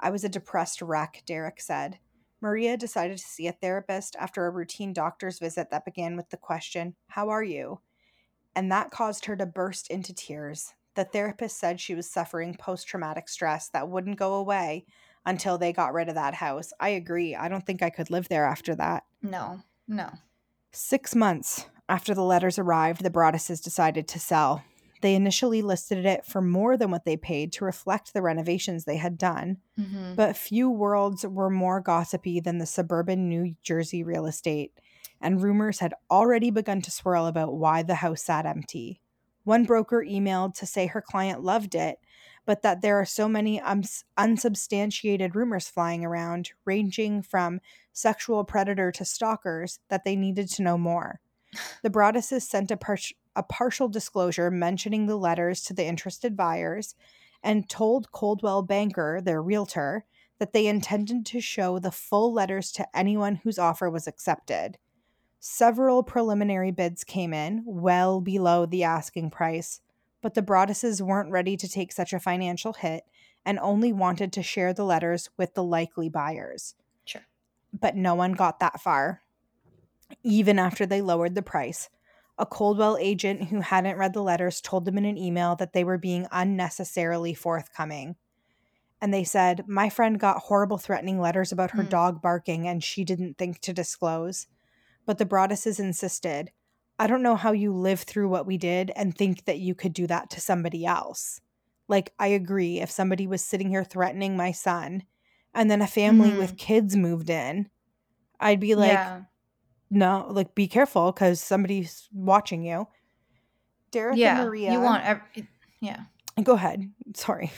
I was a depressed wreck, Derek said. Maria decided to see a therapist after a routine doctor's visit that began with the question, How are you? And that caused her to burst into tears. The therapist said she was suffering post traumatic stress that wouldn't go away until they got rid of that house. I agree. I don't think I could live there after that. No, no. Six months after the letters arrived, the Broadduses decided to sell. They initially listed it for more than what they paid to reflect the renovations they had done, hmm but few worlds were more gossipy than the suburban New Jersey real estate, and rumors had already begun to swirl about why the house sat empty. One broker emailed to say her client loved it, but that there are so many uns- unsubstantiated rumors flying around, ranging from sexual predator to stalkers, that they needed to know more. The Broadduses sent a, par- a partial disclosure mentioning the letters to the interested buyers and told Coldwell Banker, their realtor, that they intended to show the full letters to anyone whose offer was accepted. Several preliminary bids came in, well below the asking price, but the Broadduses weren't ready to take such a financial hit and only wanted to share the letters with the likely buyers. Sure. But no one got that far, even after they lowered the price. A Coldwell agent who hadn't read the letters told them in an email that they were being unnecessarily forthcoming. And they said, My friend got horrible threatening letters about her Hmm. dog barking and she didn't think to disclose. But the Broadduses insisted, I don't know how you live through what we did and think that you could do that to somebody else. Like, I agree, if somebody was sitting here threatening my son and then a family with kids moved in, I'd be like, yeah. no, like, be careful because somebody's watching you. Derek yeah. and Maria. You want yeah. Go ahead. Sorry.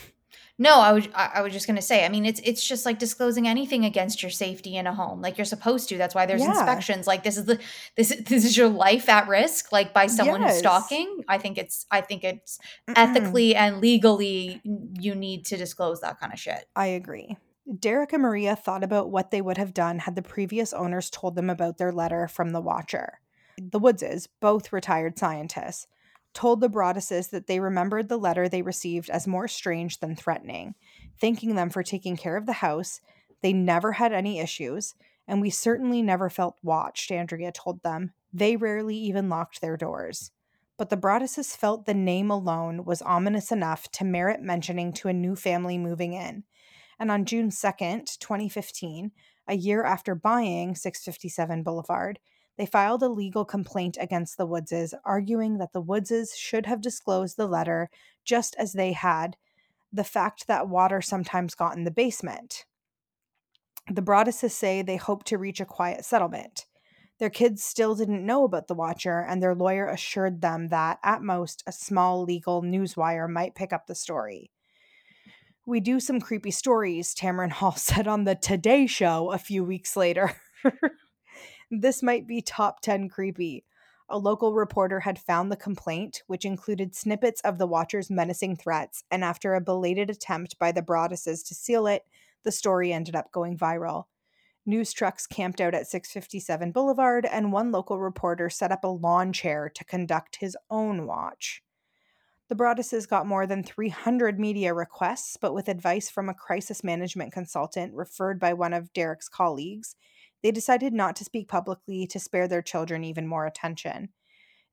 No, I was I, was just gonna say. I mean, it's it's just like disclosing anything against your safety in a home, like you're supposed to. That's why there's Yeah. inspections. Like this is the this is- this is your life at risk, like by someone who's Yes. stalking. I think it's I think it's Mm-mm. ethically and legally you need to disclose that kind of shit. I agree. Derek and Maria thought about what they would have done had the previous owners told them about their letter from the Watcher. The Woodses, both retired scientists, told the Broadduses that they remembered the letter they received as more strange than threatening, thanking them for taking care of the house. They never had any issues, and we certainly never felt watched, Andrea told them. They rarely even locked their doors. But the Broadduses felt the name alone was ominous enough to merit mentioning to a new family moving in. And on June 2nd, 2015, a year after buying 657 Boulevard, they filed a legal complaint against the Woodses, arguing that the Woodses should have disclosed the letter just as they had the fact that water sometimes got in the basement. The Broadduses say they hope to reach a quiet settlement. Their kids still didn't know about the Watcher, and their lawyer assured them that, at most, a small legal newswire might pick up the story. We do some creepy stories, Tamron Hall said on the Today Show a few weeks later. this might be top 10 creepy. A local reporter had found the complaint, which included snippets of the Watcher's menacing threats, and after a belated attempt by the Broadduses to seal it, the story ended up going viral. News trucks camped out at 657 Boulevard, and one local reporter set up a lawn chair to conduct his own watch. The Broadduses got more than 300 media requests, but with advice from a crisis management consultant referred by one of Derek's colleagues, they decided not to speak publicly to spare their children even more attention.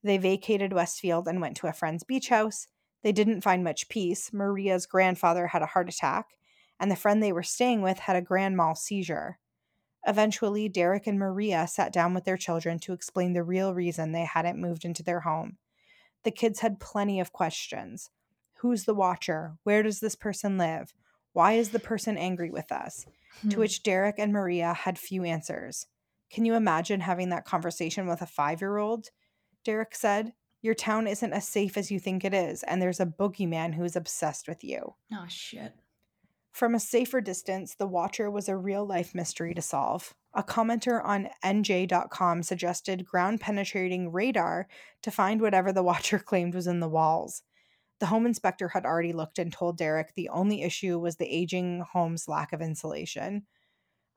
They vacated Westfield and went to a friend's beach house. They didn't find much peace. Maria's grandfather had a heart attack, and the friend they were staying with had a grand mal seizure. Eventually, Derek and Maria sat down with their children to explain the real reason they hadn't moved into their home. The kids had plenty of questions. Who's the watcher? Where does this person live? Why is the person angry with us? To Hmm. which Derek and Maria had few answers. Can you imagine having that conversation with a five year old? Derek said, Your town isn't as safe as you think it is, and there's a boogeyman who's obsessed with you. Oh shit. From a safer distance, the Watcher was a real life mystery to solve. A commenter on NJ.com suggested ground penetrating radar to find whatever the Watcher claimed was in the walls. The home inspector had already looked and told Derek the only issue was the aging home's lack of insulation.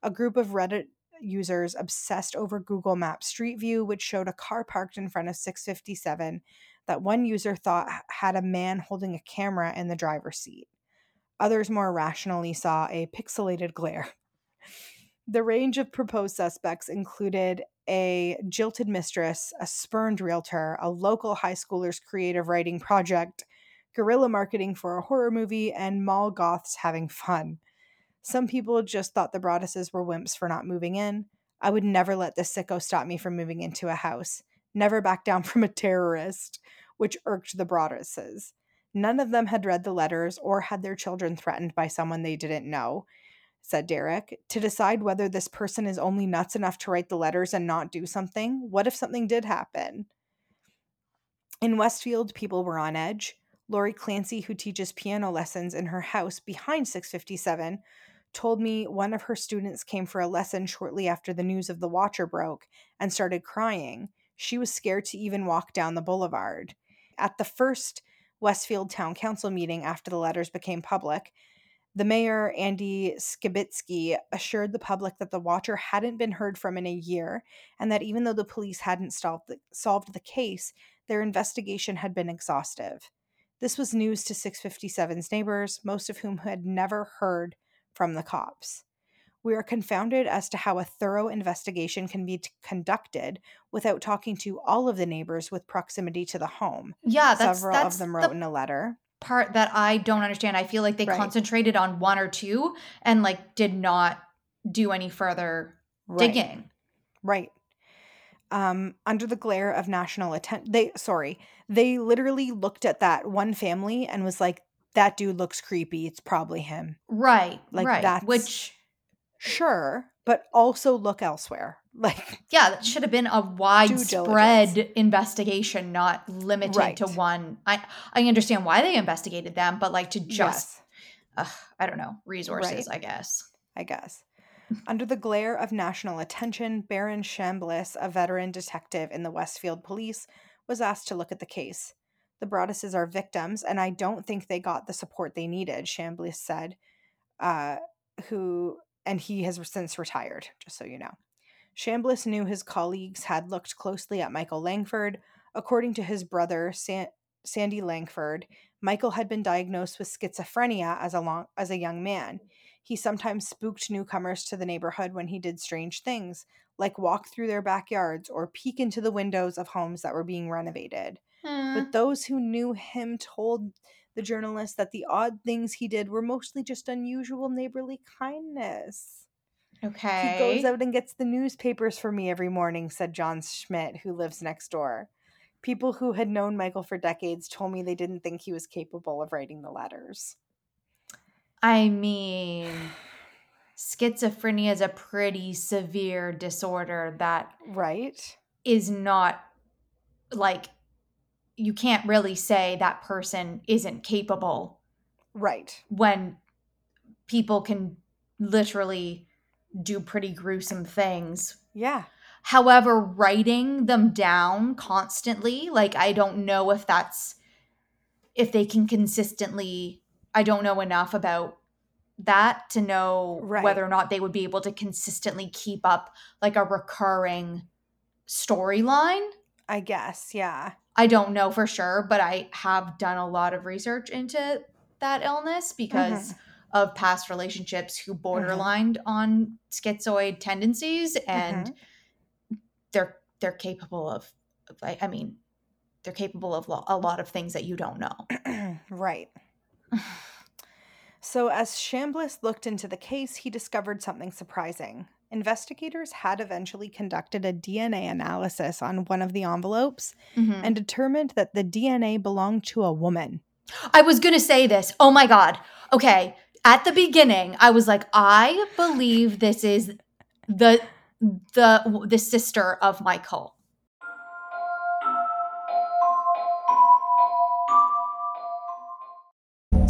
A group of Reddit users obsessed over Google Maps Street View, which showed a car parked in front of 657 that one user thought had a man holding a camera in the driver's seat. Others more rationally saw a pixelated glare. The range of proposed suspects included a jilted mistress, a spurned realtor, a local high schooler's creative writing project, guerrilla marketing for a horror movie, and mall goths having fun. Some people just thought the Broadduses were wimps for not moving in. I would never let this sicko stop me from moving into a house. Never back down from a terrorist, which irked the Broadduses. None of them had read the letters or had their children threatened by someone they didn't know, said Derek. To decide whether this person is only nuts enough to write the letters and not do something, what if something did happen? In Westfield, people were on edge. Lori Clancy, who teaches piano lessons in her house behind 657, told me one of her students came for a lesson shortly after the news of the watcher broke and started crying. She was scared to even walk down the boulevard. At the first Westfield Town Council meeting after the letters became public, the mayor, Andy Skibitsky, assured the public that the watcher hadn't been heard from in a year and that even though the police hadn't solved the, case, their investigation had been exhaustive. This was news to 657's neighbors, most of whom had never heard from the cops. We are confounded as to how a thorough investigation can be t- conducted without talking to all of the neighbors with proximity to the home. Yeah, that's Several that's of them the wrote in a letter. part that I don't understand. I feel like they Right. concentrated on one or two and like did not do any further Right. digging. Right. Um, under the glare of national attention, they sorry, they literally looked at that one family and was like, "That dude looks creepy. It's probably him." Right. Like, right. that's- Which Sure, but also look elsewhere. Like, yeah, that should have been a widespread investigation, not limited to one. I I understand why they investigated them, but like to just yes, I don't know, resources, Right. I guess. I guess. Under the glare of national attention, Baron Chambliss, a veteran detective in the Westfield Police, was asked to look at the case. The Broadduses are victims, and I don't think they got the support they needed, Chambliss said, uh, who and he has since retired, just so you know. Chambliss knew his colleagues had looked closely at Michael Langford. According to his brother, San- Sandy Langford, Michael had been diagnosed with schizophrenia as a, long- as a young man. He sometimes spooked newcomers to the neighborhood when he did strange things, like walk through their backyards or peek into the windows of homes that were being renovated. But those who knew him told the journalist that the odd things he did were mostly just unusual neighborly kindness. okay. He goes out and gets the newspapers for me every morning, said John Schmidt, who lives next door. People who had known Michael for decades told me they didn't think he was capable of writing the letters. I mean, schizophrenia is a pretty severe disorder that Right? is not like you can't really say that person isn't capable Right. when people can literally do pretty gruesome things. Yeah. However, writing them down constantly, like I don't know if that's if they can consistently I don't know enough about that to know Right. whether or not they would be able to consistently keep up like a recurring storyline. I guess. Yeah. I don't know for sure, but I have done a lot of research into that illness because mm-hmm. of past relationships who mm-hmm. borderlined on schizoid tendencies and mm-hmm. they're they're capable of I, I mean they're capable of lo- a lot of things that you don't know. right. So, as Chambliss looked into the case, he discovered something surprising. Investigators had eventually conducted a DNA analysis on one of the envelopes Mhm. and determined that the DNA belonged to a woman. I was going to say this. Oh my god. Okay, at the beginning I was like I believe this is the the the sister of Michael.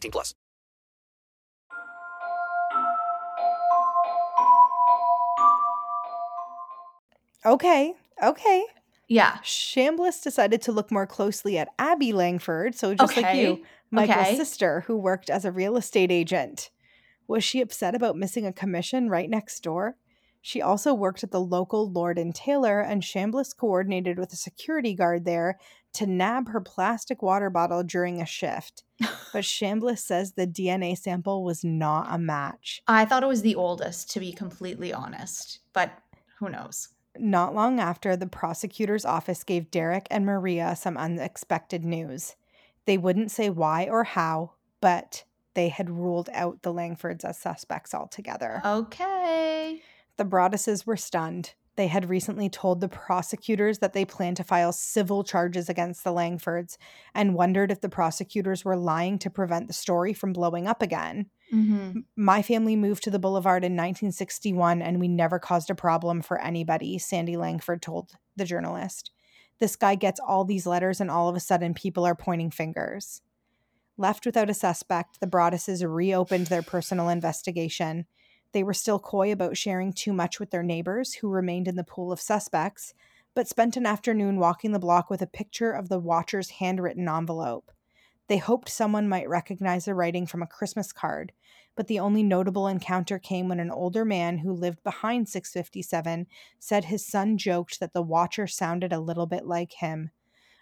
18 plus. Okay. Okay. Yeah. Chambliss decided to look more closely at Abby Langford, so just like you, Michael's Okay. sister, who worked as a real estate agent. Was she upset about missing a commission right next door? She also worked at the local Lord and Taylor, and Chambliss coordinated with a security guard there to nab her plastic water bottle during a shift. But Chambliss says the DNA sample was not a match. I thought it was the oldest, to be completely honest, but who knows? Not long after, the prosecutor's office gave Derek and Maria some unexpected news. They wouldn't say why or how, but they had ruled out the Langfords as suspects altogether. Okay. The Broadduses were stunned. They had recently told the prosecutors that they planned to file civil charges against the Langfords and wondered if the prosecutors were lying to prevent the story from blowing up again. Mm-hmm. My family moved to the boulevard in 1961 and we never caused a problem for anybody, Sandy Langford told the journalist. This guy gets all these letters and all of a sudden people are pointing fingers. Left without a suspect, the Broadduses reopened their personal investigation. They were still coy about sharing too much with their neighbors, who remained in the pool of suspects, but spent an afternoon walking the block with a picture of the watcher's handwritten envelope. They hoped someone might recognize the writing from a Christmas card, but the only notable encounter came when an older man who lived behind 657 said his son joked that the watcher sounded a little bit like him.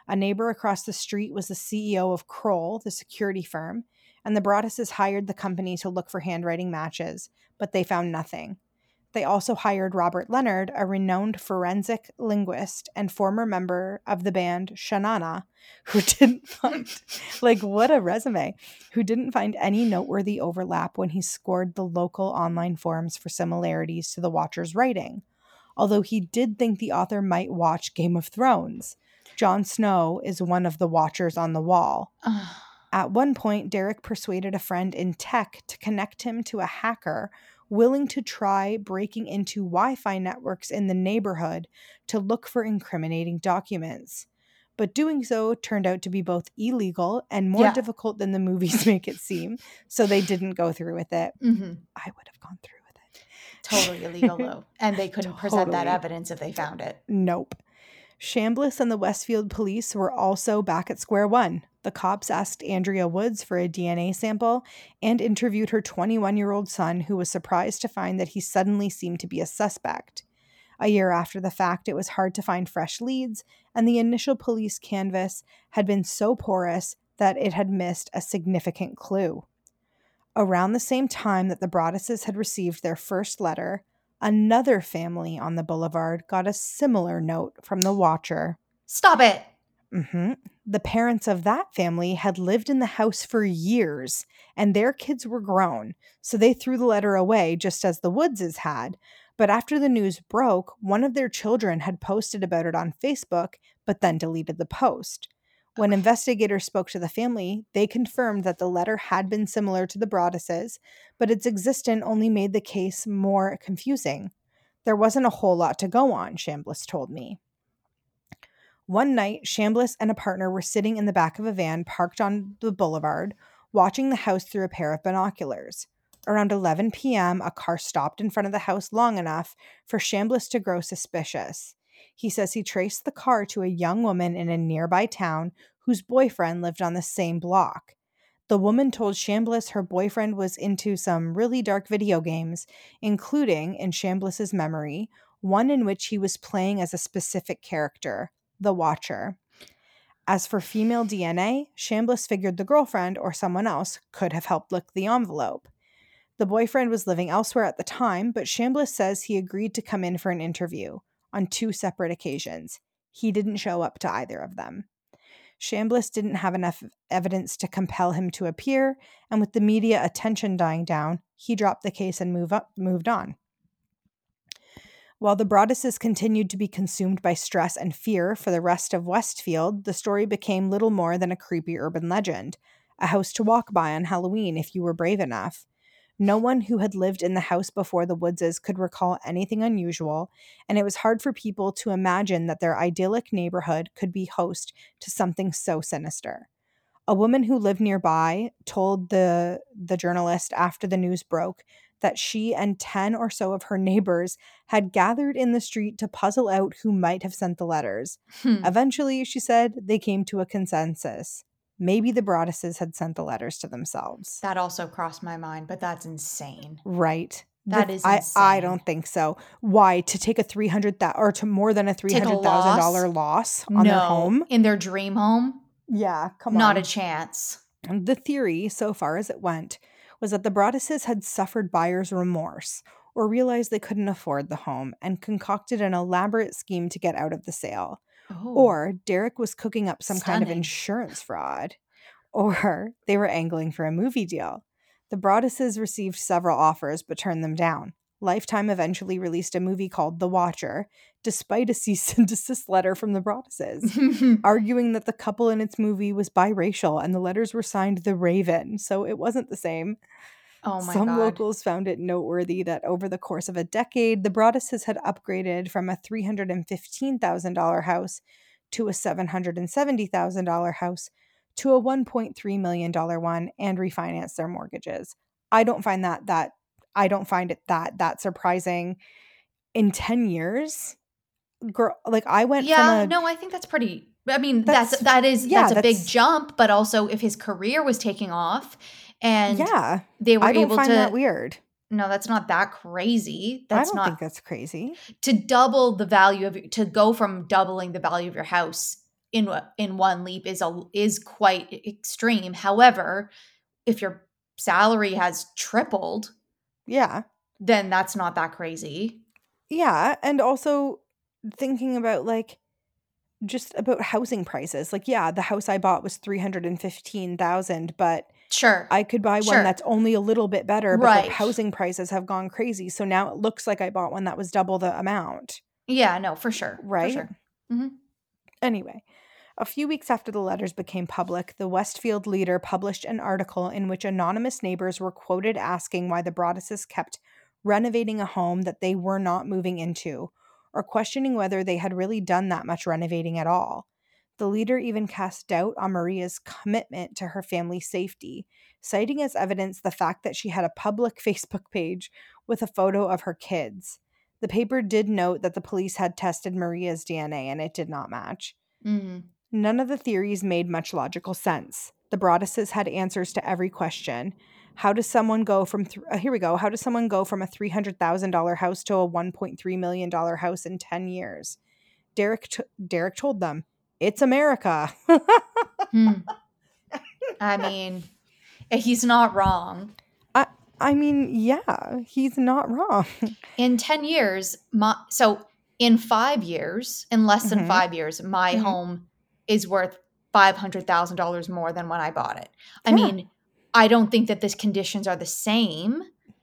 A neighbor across the street was the CEO of Kroll, the security firm, and the Broadduses hired the company to look for handwriting matches, but they found nothing. They also hired Robert Leonard, a renowned forensic linguist and former member of the band Sha Na Na, who didn't find, like, what a resume, who didn't find any noteworthy overlap when he scored the local online forums for similarities to the Watcher's writing. Although he did think the author might watch Game of Thrones. Jon Snow is one of the Watchers on the wall. At one point, Derek persuaded a friend in tech to connect him to a hacker willing to try breaking into Wi Fi networks in the neighborhood to look for incriminating documents. But doing so turned out to be both illegal and more Yeah. difficult than the movies make it seem, so they didn't go through with it. hmm I would have gone through with it. Totally illegal, though. And they couldn't present that evidence if they found it. Nope. Chambliss and the Westfield police were also back at square one. The cops asked Andrea Woods for a DNA sample and interviewed her 21 year old son, who was surprised to find that he suddenly seemed to be a suspect. A year after the fact, it was hard to find fresh leads, and the initial police canvass had been so porous that it had missed a significant clue. Around the same time that the Broadduses had received their first letter, another family on the boulevard got a similar note from the watcher. Stop it. Mm hmm The parents of that family had lived in the house for years, and their kids were grown, so they threw the letter away just as the Woodses had. But after the news broke, one of their children had posted about it on Facebook, but then deleted the post. When investigators spoke to the family, they confirmed that the letter had been similar to the Broadduses, but its existence only made the case more confusing. There wasn't a whole lot to go on, Chambliss told me. One night, Chambliss and a partner were sitting in the back of a van parked on the boulevard, watching the house through a pair of binoculars. Around 11 p.m., a car stopped in front of the house long enough for Chambliss to grow suspicious. He says he traced the car to a young woman in a nearby town whose boyfriend lived on the same block. The woman told Chambliss her boyfriend was into some really dark video games, including, in Chambliss's memory, one in which he was playing as a specific character, the Watcher. As for female DNA, Chambliss figured the girlfriend or someone else could have helped lick the envelope. The boyfriend was living elsewhere at the time, but Chambliss says he agreed to come in for an interview on two separate occasions. He didn't show up to either of them. Chambliss didn't have enough evidence to compel him to appear, and with the media attention dying down, he dropped the case and move up, moved on. While the Broadduses continued to be consumed by stress and fear for the rest of Westfield, the story became little more than a creepy urban legend, a house to walk by on Halloween if you were brave enough. No one who had lived in the house before the Woodses could recall anything unusual, and it was hard for people to imagine that their idyllic neighborhood could be host to something so sinister. A woman who lived nearby told the the journalist after the news broke that she and 10 or so of her neighbors had gathered in the street to puzzle out who might have sent the letters. Hmm. Eventually, she said, they came to a consensus. maybe the Broadduses had sent the letters to themselves. That also crossed my mind, but that's insane. Right. That The- is I, I don't think so. Why to take a three hundred thousand or to more than a three hundred thousand dollar loss on no, their home? in their dream home, Yeah, come not on. Not a chance. And The theory, so far as it went, was that the Broadduses had suffered buyer's remorse or realized they couldn't afford the home and concocted an elaborate scheme to get out of the sale. Oh. Or Derek was cooking up some kind of insurance fraud. Or they were angling for a movie deal. The Broadduses received several offers but turned them down. Lifetime eventually released a movie called The Watcher, despite a cease and desist letter from the Broadduses arguing that the couple in its movie was biracial and the letters were signed the Raven, so it wasn't the same. oh my God. Some god. locals found it noteworthy that over the course of a decade, the Broadduses had upgraded from a $315,000 house to a $770,000 house to a $1.3 million one and refinanced their mortgages. I don't find that that I don't find it that that surprising. In 10 years, girl, like I went yeah, from a no, I think that's pretty. I mean, that's, That's- that is yeah, that's a big jump, but also if his career was taking off, and yeah, they were I don't able find to. that weird. No, that's not that crazy. I That's don't not think that's crazy. to double the value of to go from doubling the value of your house in in one leap is a is quite extreme. However, if your salary has tripled, Yeah. then that's not that crazy. Yeah, and also thinking about like just about housing prices. Like yeah, the house I bought was 315,000, but Sure. I could buy one Sure. that's only a little bit better, but Right. the housing prices have gone crazy. So now it looks like I bought one that was double the amount. yeah, no, for sure. Right? For sure. Mhm. Anyway, a few weeks after the letters became public, the Westfield Leader published an article in which anonymous neighbors were quoted asking why the Broadduses kept renovating a home that they were not moving into, or questioning whether they had really done that much renovating at all. The leader even cast doubt on Maria's commitment to her family's safety, citing as evidence the fact that she had a public Facebook page with a photo of her kids. The paper did note that the police had tested Maria's DNA and it did not match. Mhm. None of the theories made much logical sense. The Broadduses had answers to every question. How does someone go from th- uh, here we go? How does someone go from a three hundred thousand dollar house to a one point three million dollar house in ten years? Derek t- Derek told them, "It's America." Hmm. I mean, he's not wrong. I I mean, yeah, he's not wrong. In 10 years, my so in 5 years, in less than Mhm. 5 years, my Mhm. home is worth $500,000 more than when I bought it. I Yeah. mean, I don't think that the conditions are the same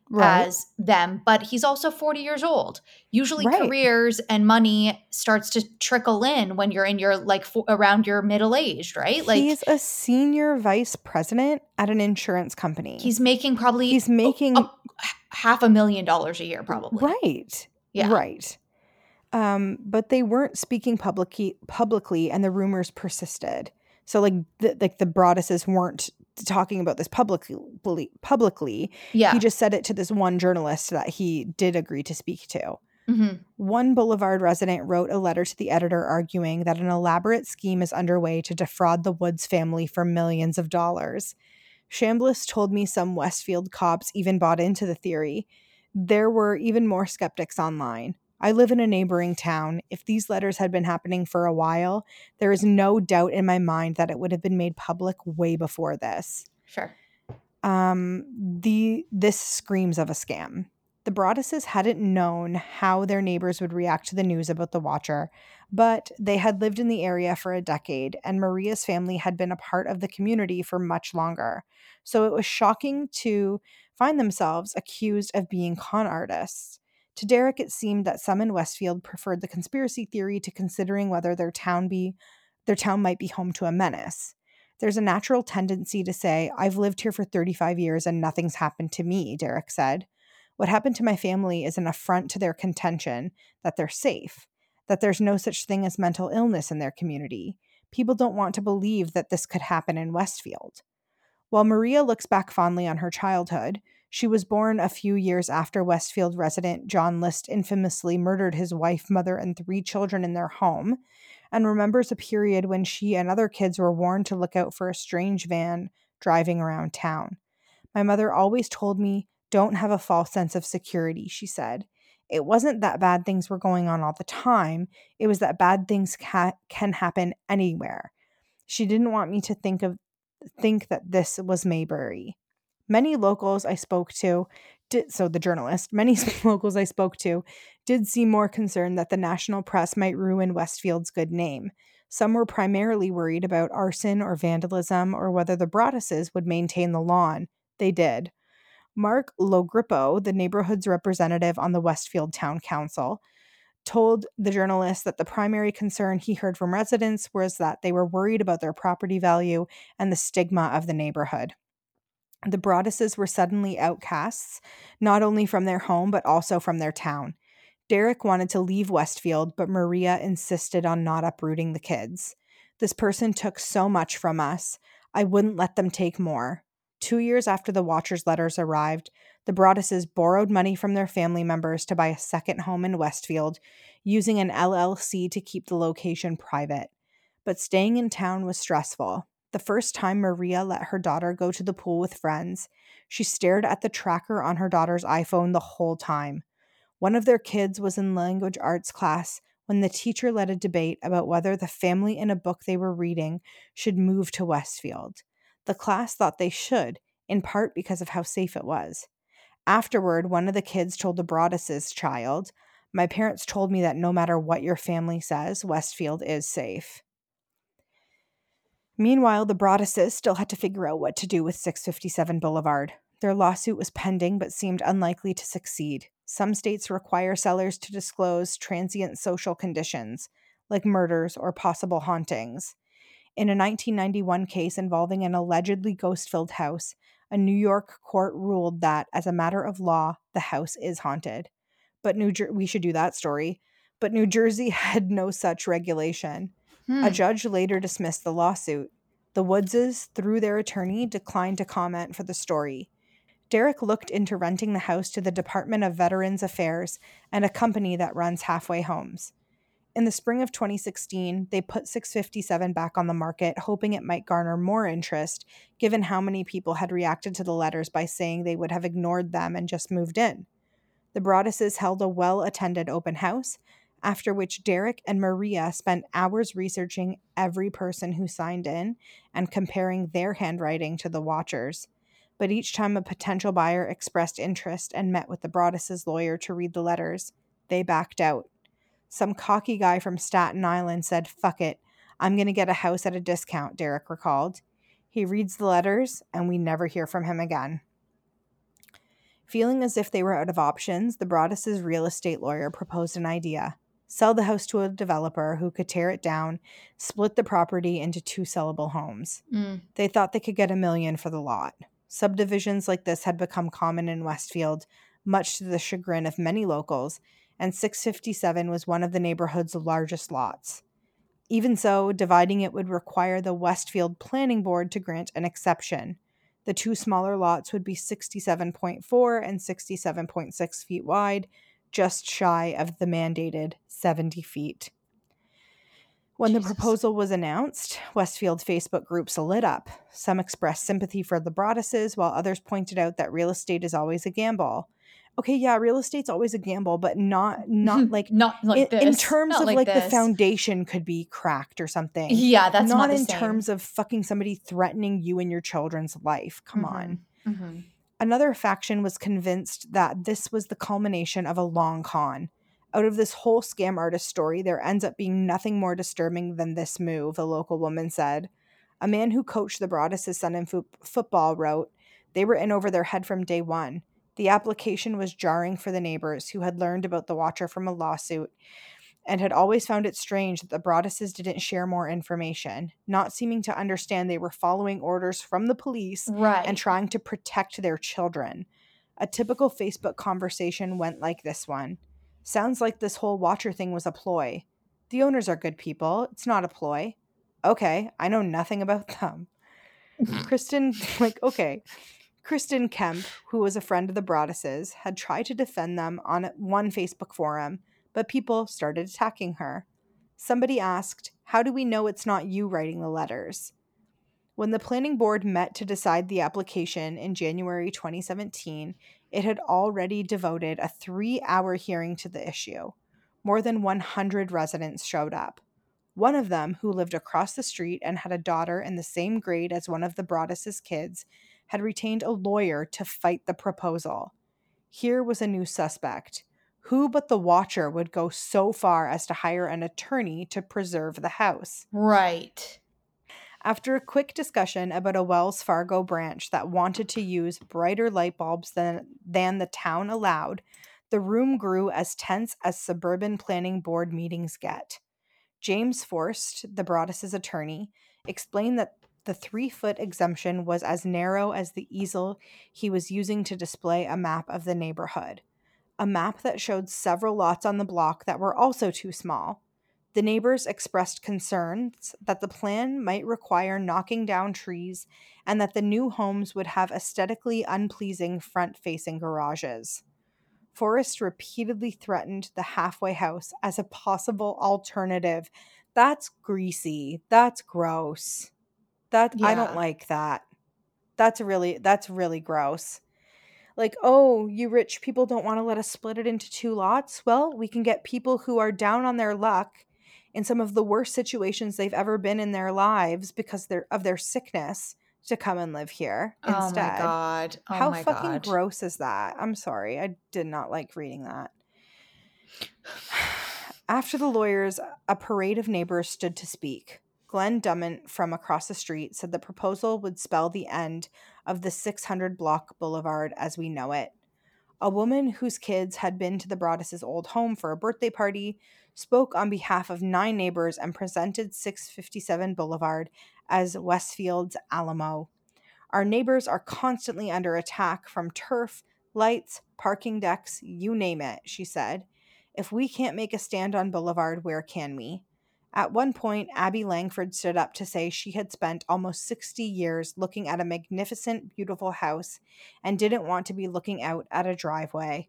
right? as them, but he's also 40 years old. Usually Right. careers and money starts to trickle in when you're in your like around your middle aged, right? Like he's a senior vice president at an insurance company. he's making probably he's a- making a- half a million dollars a year probably. Right. Yeah. Right. Um, but they weren't speaking publicly publicly and the rumors persisted. So like the like the Broadduses weren't talking about this publicly publicly. Yeah. He just said it to this one journalist that he did agree to speak to. Mhm. One Boulevard resident wrote a letter to the editor arguing that an elaborate scheme is underway to defraud the Woods family for millions of dollars. Chambliss told me some Westfield cops even bought into the theory. There were even more skeptics online. I live in a neighboring town. If these letters had been happening for a while, there is no doubt in my mind that it would have been made public way before this Sure. um the this screams of a scam the broadduses hadn't known how their neighbors would react to the news about the watcher but they had lived in the area for a decade and maria's family had been a part of the community for much longer so it was shocking to find themselves accused of being con artists to derek it seemed that some in westfield preferred the conspiracy theory to considering whether their town be their town might be home to a menace there's a natural tendency to say, I've lived here for 35 years and nothing's happened to me, Derek said. What happened to my family is an affront to their contention that they're safe, that there's no such thing as mental illness in their community. People don't want to believe that this could happen in Westfield. While Maria looks back fondly on her childhood, she was born a few years after Westfield resident John List infamously murdered his wife, mother, and three children in their home, and remembers a period when she and other kids were warned to look out for a strange van driving around town. My mother always told me, don't have a false sense of security, she said. It wasn't that bad things were going on all the time, it was that bad things ca- can happen anywhere. She didn't want me to think of think that this was Mayberry. Many locals I spoke to did so the journalist, many locals I spoke to did seem more concerned that the national press might ruin Westfield's good name. Some were primarily worried about arson or vandalism or whether the Broadduses would maintain the lawn. They did. Mark Logrippo, the neighborhood's representative on the Westfield Town Council, told the journalist that the primary concern he heard from residents was that they were worried about their property value and the stigma of the neighborhood. The Broadduses were suddenly outcasts, not only from their home, but also from their town. Derek wanted to leave Westfield, but Maria insisted on not uprooting the kids. This person took so much from us. I wouldn't let them take more. Two years after the Watchers' letters arrived, the Broadduses borrowed money from their family members to buy a second home in Westfield, using an LLC to keep the location private. But staying in town was stressful. The first time Maria let her daughter go to the pool with friends, she stared at the tracker on her daughter's iPhone the whole time. One of their kids was in language arts class when the teacher led a debate about whether the family in a book they were reading should move to Westfield. The class thought they should, in part because of how safe it was. Afterward, one of the kids told the Broaddus's child, My parents told me that no matter what your family says, Westfield is safe. Meanwhile, the Broadduses still had to figure out what to do with 657 Boulevard. Their lawsuit was pending but seemed unlikely to succeed. Some states require sellers to disclose transient social conditions, like murders or possible hauntings. In a 1991 case involving an allegedly ghost filled house, a New York court ruled that, as a matter of law, the house is haunted. But New Jer- we should do that story. But New Jersey had no such regulation. A hmm. judge later dismissed the lawsuit. The Woodses, through their attorney, declined to comment for the story. Derek looked into renting the house to the Department of Veterans Affairs and a company that runs halfway homes. In the spring of 2016, they put 657 back on the market, hoping it might garner more interest, given how many people had reacted to the letters by saying they would have ignored them and just moved in. The Broadduses held a well attended open house, after which Derek and Maria spent hours researching every person who signed in and comparing their handwriting to the Watchers. But each time a potential buyer expressed interest and met with the Broadduses' lawyer to read the letters, they backed out. Some cocky guy from Staten Island said, Fuck it, I'm going to get a house at a discount, Derek recalled. He reads the letters, and we never hear from him again. Feeling as if they were out of options, the Broadduses' real estate lawyer proposed an idea sell the house to a developer who could tear it down, split the property into two sellable homes. Mm. They thought they could get a million for the lot. Subdivisions like this had become common in Westfield, much to the chagrin of many locals, and 657 was one of the neighborhood's largest lots. Even so, dividing it would require the Westfield Planning Board to grant an exception. The two smaller lots would be 67.4 and 67.6 feet wide, just shy of the mandated 70 feet. When the proposal was announced, Westfield Facebook groups lit up. Some expressed sympathy for the Broadduses, while others pointed out that real estate is always a gamble. Okay, yeah, real estate's always a gamble, but not not like not like in, this. in terms Not of like, the foundation could be cracked or something. Yeah, that's not, not, in same. terms of fucking somebody threatening you and your children's life. Come on. Mhm. Another faction was convinced that this was the culmination of a long con. Out of this whole scam artist story, there ends up being nothing more disturbing than this move, a local woman said. A man who coached the Broadduses' son in fo- football wrote, They were in over their head from day one. The application was jarring for the neighbors who had learned about the Watcher from a lawsuit and had always found it strange that the Broadduses didn't share more information, not seeming to understand they were following orders from the police Right. and trying to protect their children. A typical Facebook conversation went like this one Sounds like this whole Watcher thing was a ploy. The owners are good people. It's not a ploy. Okay, I know nothing about them. Kristen, like, okay. Kristen Kemp, who was a friend of the Broadduses, had tried to defend them on one Facebook forum, but people started attacking her. Somebody asked, How do we know it's not you writing the letters? When the planning board met to decide the application in January 2017, it had already devoted a three hour hearing to the issue. More than 100 residents showed up. One of them, who lived across the street and had a daughter in the same grade as one of the Broaddus's kids, had retained a lawyer to fight the proposal. Here was a new suspect. Who but the watcher would go so far as to hire an attorney to preserve the house? Right. After a quick discussion about a Wells Fargo branch that wanted to use brighter light bulbs than, than the town allowed, the room grew as tense as suburban planning board meetings get. James Forst, the Broaddus's attorney, explained that the three foot exemption was as narrow as the easel he was using to display a map of the neighborhood. A map that showed several lots on the block that were also too small. The neighbors expressed concerns that the plan might require knocking down trees and that the new homes would have aesthetically unpleasing front facing garages. Forrest repeatedly threatened the halfway house as a possible alternative. That's greasy. That's gross. That I don't like that. That's really that's really gross. Like, oh, you rich people don't want to let us split it into two lots? Well, we can get people who are down on their luck in some of the worst situations they've ever been in their lives because they're of their sickness to come and live here instead. Oh my god. Oh How my fucking god. gross is that? I'm sorry. I did not like reading that. After the lawyers, a parade of neighbors stood to speak. Glenn Dummont from across the street said the proposal would spell the end of the 600 block boulevard as we know it. A woman whose kids had been to the Broaddus's old home for a birthday party spoke on behalf of nine neighbors and presented 657 Boulevard as Westfield's Alamo. Our neighbors are constantly under attack from turf, lights, parking decks, you name it, she said. If we can't make a stand on Boulevard, where can we? At one point, Abby Langford stood up to say she had spent almost 60 years looking at a magnificent, beautiful house and didn't want to be looking out at a driveway.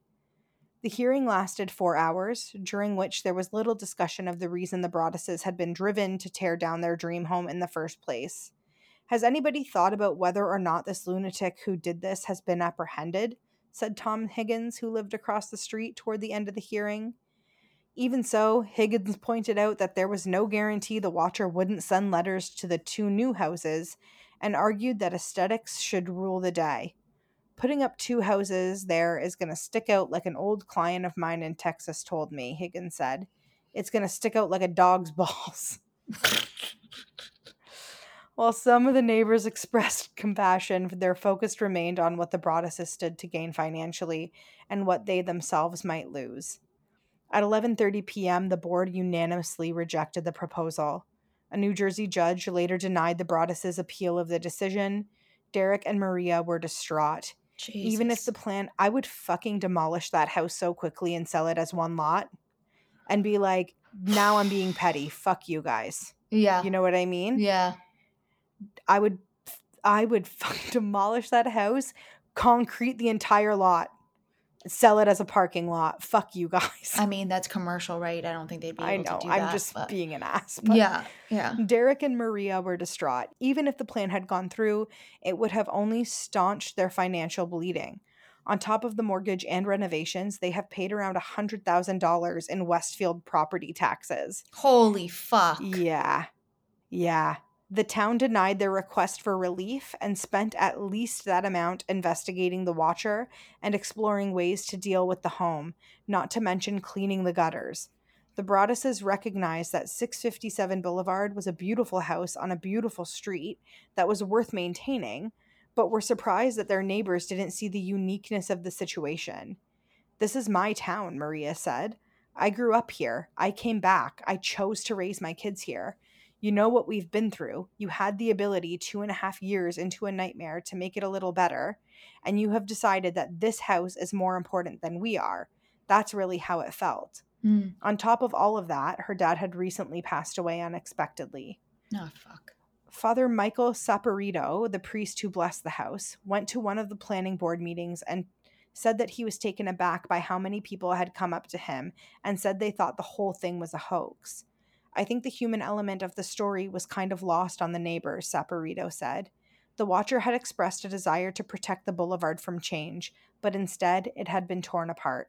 The hearing lasted four hours, during which there was little discussion of the reason the Broadduses had been driven to tear down their dream home in the first place. Has anybody thought about whether or not this lunatic who did this has been apprehended? said Tom Higgins, who lived across the street toward the end of the hearing. Even so, Higgins pointed out that there was no guarantee the watcher wouldn't send letters to the two new houses and argued that aesthetics should rule the day. Putting up two houses there is going to stick out like an old client of mine in Texas told me, Higgins said. It's going to stick out like a dog's balls. While some of the neighbors expressed compassion, their focus remained on what the Broadduses stood to gain financially and what they themselves might lose. At 11:30 p.m., the board unanimously rejected the proposal. A New Jersey judge later denied the Broadduses' appeal of the decision. Derek and Maria were distraught. Even if the plan, I would fucking demolish that house so quickly and sell it as one lot and be like, now I'm being petty. Fuck you guys. Yeah. You know what I mean? yeah. I would I would fucking demolish that house, concrete the entire lot, sell it as a parking lot. Fuck you guys. I mean, that's commercial, right? I don't think they'd be able I know. I'm that. just but- being an ass. but- Yeah. Yeah. Derek and Maria were distraught. Even if the plan had gone through, it would have only staunched their financial bleeding. On top of the mortgage and renovations, they have paid around $100,000 in Westfield property taxes. Holy fuck. Yeah. Yeah. The town denied their request for relief and spent at least that amount investigating the watcher and exploring ways to deal with the home, not to mention cleaning the gutters. The Broadduses recognized that 657 Boulevard was a beautiful house on a beautiful street that was worth maintaining, but were surprised that their neighbors didn't see the uniqueness of the situation. This is my town, Maria said. I grew up here. I came back. I chose to raise my kids here. You know what we've been through. You had the ability two and a half years into a nightmare to make it a little better, and you have decided that this house is more important than we are. That's really how it felt. Mm. On top of all of that, her dad had recently passed away unexpectedly. Oh, fuck. Father Michael Saporito, the priest who blessed the house, went to one of the planning board meetings and said that he was taken aback by how many people had come up to him and said they thought the whole thing was a hoax. I think the human element of the story was kind of lost on the neighbors, Saporito said. The Watcher had expressed a desire to protect the boulevard from change, but instead it had been torn apart.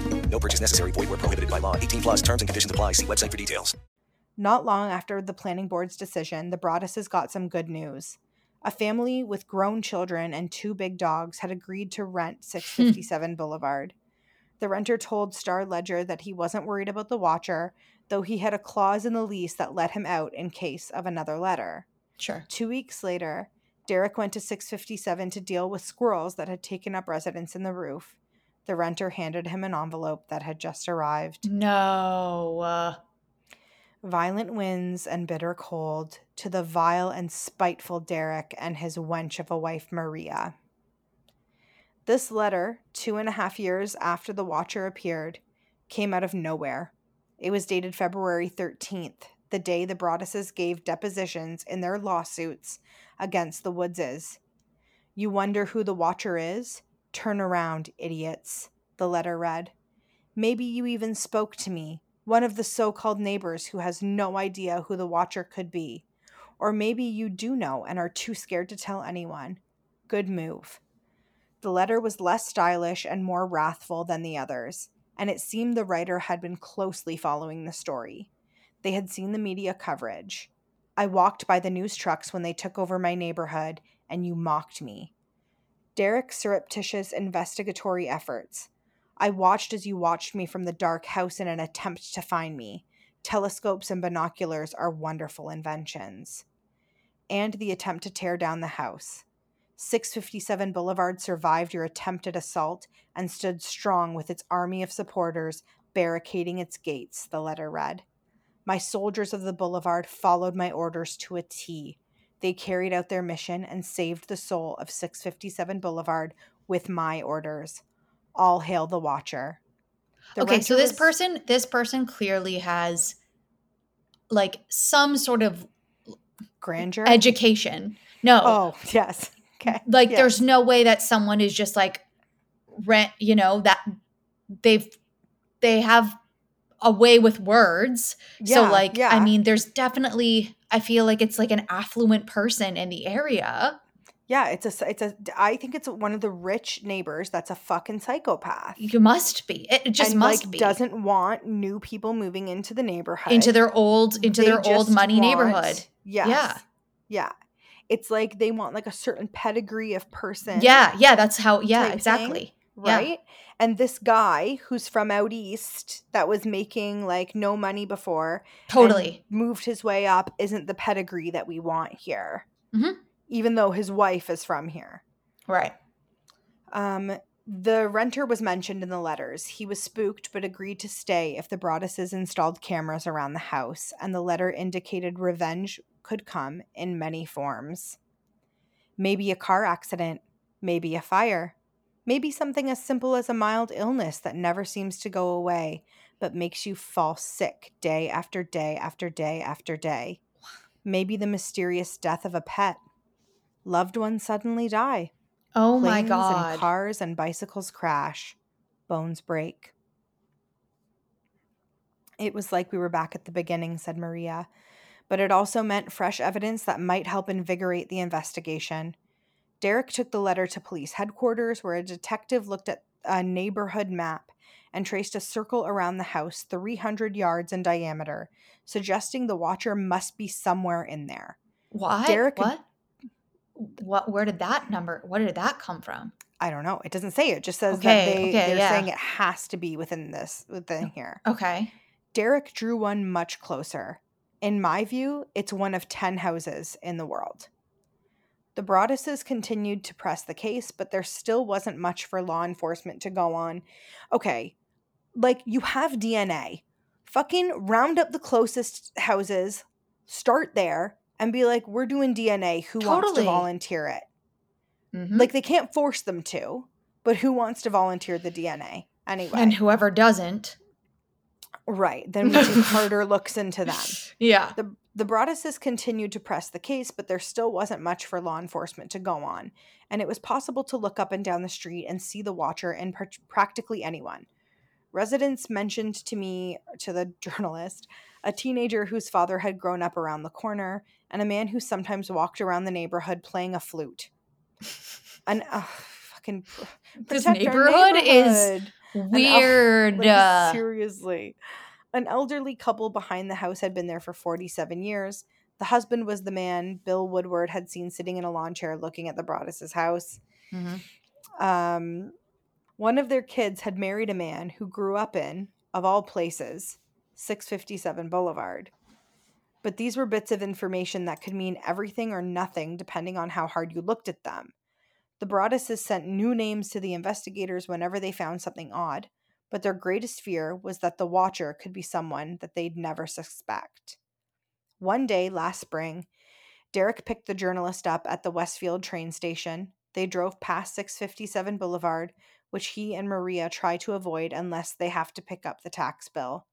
No purchase necessary. Void where prohibited by law. 18 plus terms and conditions apply. See website for details. Not long after the planning board's decision, the Broadduses got some good news. A family with grown children and two big dogs had agreed to rent 657 Boulevard. The renter told Star Ledger that he wasn't worried about the watcher, though he had a clause in the lease that let him out in case of another letter. Sure. Two weeks later, Derek went to 657 to deal with squirrels that had taken up residence in the roof. The renter handed him an envelope that had just arrived. No. Uh, Violent winds and bitter cold to the vile and spiteful Derek and his wench of a wife, Maria. This letter, two and a half years after The Watcher appeared, came out of nowhere. It was dated February 13th, the day the Broadduses gave depositions in their lawsuits against the Woodses. You wonder who the Watcher is? Turn around, idiots, the letter read. Maybe you even spoke to me, one of the so called neighbors who has no idea who the Watcher could be. Or maybe you do know and are too scared to tell anyone. Good move. The letter was less stylish and more wrathful than the others, and it seemed the writer had been closely following the story. They had seen the media coverage. I walked by the news trucks when they took over my neighborhood, and you mocked me. Derek's surreptitious investigatory efforts. I watched as you watched me from the dark house in an attempt to find me. Telescopes and binoculars are wonderful inventions. And the attempt to tear down the house. 657 Boulevard survived your attempted assault and stood strong with its army of supporters barricading its gates, the letter read. My soldiers of the boulevard followed my orders to a T. They carried out their mission and saved the soul of 657 Boulevard with my orders. All hail the Watcher. The okay, so this was- person, this person clearly has like some sort of grandeur. education. No, Oh yes. Okay. like yes. there's no way that someone is just like rent. You know that they've they have a way with words. Yeah, so like, yeah. I mean, there's definitely. I feel like it's like an affluent person in the area. Yeah, it's a it's a I think it's one of the rich neighbors that's a fucking psychopath. You must be. It just and must like be doesn't want new people moving into the neighborhood. into their old into They their old money want- neighborhood. Yes. Yeah. Yeah. It's like they want like a certain pedigree of person. Yeah, yeah, that's how. Yeah, exactly. thing, Yeah. Right? And this guy who's from out east that was making like no money before Totally. moved his way up isn't the pedigree that we want here. Mhm. Even though his wife is from here. Right. Um, the renter was mentioned in the letters. He was spooked but agreed to stay if the Broadduses installed cameras around the house, and the letter indicated revenge could come in many forms. Maybe a car accident, maybe a fire, maybe something as simple as a mild illness that never seems to go away but makes you fall sick day after day after day after day. Maybe the mysterious death of a pet. Loved ones suddenly die. Oh my Planes god. and cars and bicycles crash. Bones break. It was like we were back at the beginning, said Maria, but it also meant fresh evidence that might help invigorate the investigation. Derek took the letter to police headquarters, where a detective looked at a neighborhood map and traced a circle around the house 300 yards in diameter, suggesting the watcher must be somewhere in there. What? Derek- what? what where did that number where did that come from? I don't know. It doesn't say. It just says Okay, that they okay, they're yeah. saying it has to be within this within here. Okay. Derek drew one much closer. In my view, it's one of 10 houses in the world. The Broadduses continued to press the case, but there still wasn't much for law enforcement to go on. Okay, like you have DNA. Fucking round up the closest houses, start there, and be like, we're doing DNA. Who wants to volunteer it? Mhm. Like they can't force them to, but who wants to volunteer the DNA anyway? and whoever doesn't. right. Then we harder looks into them. Yeah. The the Broadduses continued to press the case, but there still wasn't much for law enforcement to go on, and it was possible to look up and down the street and see the watcher in pr- practically anyone. Residents mentioned to me, to the journalist, a teenager whose father had grown up around the corner, and a man who sometimes walked around the neighborhood playing a flute. An uh, fucking pr- This our neighborhood is neighborhood. An Weird. like, uh, seriously. An elderly couple behind the house had been there for 47 years. The husband was the man Bill Woodward had seen sitting in a lawn chair looking at the Broaddus's house. mhm. Um, one of their kids had married a man who grew up in, of all places, 657 Boulevard. But these were bits of information that could mean everything or nothing depending on how hard you looked at them. The Broadduses sent new names to the investigators whenever they found something odd, but their greatest fear was that the watcher could be someone that they'd never suspect. One day last spring, Derek picked the journalist up at the Westfield train station. They drove past 657 Boulevard, which he and Maria try to avoid unless they have to pick up the tax bill.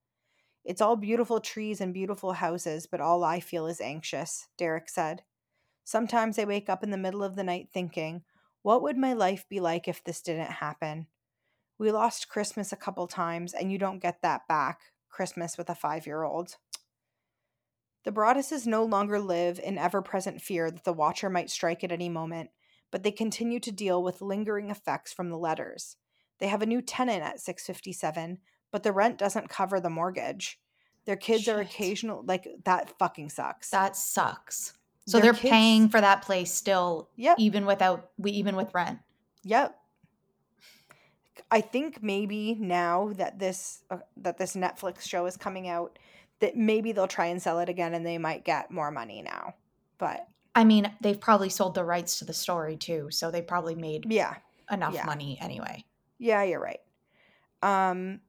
It's all beautiful trees and beautiful houses, but all I feel is anxious, Derek said. Sometimes I wake up in the middle of the night thinking, what would my life be like if this didn't happen? We lost Christmas a couple times, and you don't get that back Christmas with a five year old. The Broadduses no longer live in ever present fear that the Watcher might strike at any moment, but they continue to deal with lingering effects from the letters. They have a new tenant at 657, but the rent doesn't cover the mortgage. Their kids are occasional, like, that fucking sucks. That sucks. So Their they're kids- paying for that place still, Yep. even without we even with rent. Yep. I think maybe now that this uh, that this Netflix show is coming out, that maybe they'll try and sell it again, and they might get more money now. But I mean, they've probably sold the rights to the story too, so they probably made yeah, enough yeah. money anyway. yeah, you're right. Um,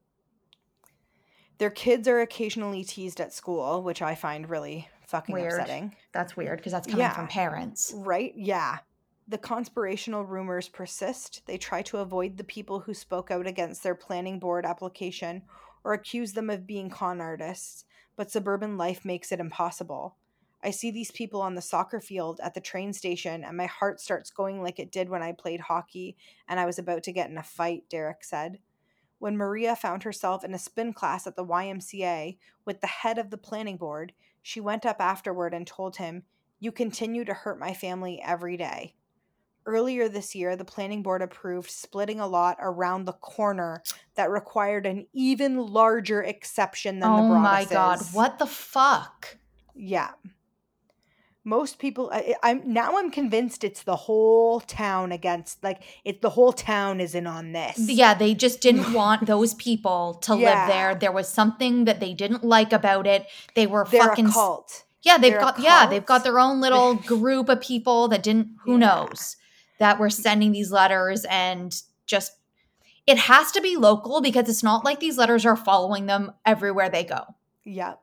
their kids are occasionally teased at school, which I find really fucking Weird. upsetting. That's weird because that's coming from parents. Right? Yeah. The conspirational rumors persist. They try to avoid the people who spoke out against their planning board application or accuse them of being con artists, but suburban life makes it impossible. I see these people on the soccer field at the train station, and my heart starts going like it did when I played hockey and I was about to get in a fight, Derek said. When Maria found herself in a spin class at the YMCA with the head of the planning board, she went up afterward and told him, You continue to hurt my family every day. Earlier this year, the planning board approved splitting a lot around the corner that required an even larger exception than the Oh my god, what the fuck? Yeah. Most people, I, I'm now. I'm convinced it's the whole town against. Like, it's the whole town is in on this. Yeah, they just didn't want those people to Yeah. live there. There was something that they didn't like about it. They were they're fucking a cult. Yeah, they've They're got yeah, they've got their own little group of people that didn't who Yeah. knows that we're sending these letters and just it has to be local because it's not like these letters are following them everywhere they go. Yep.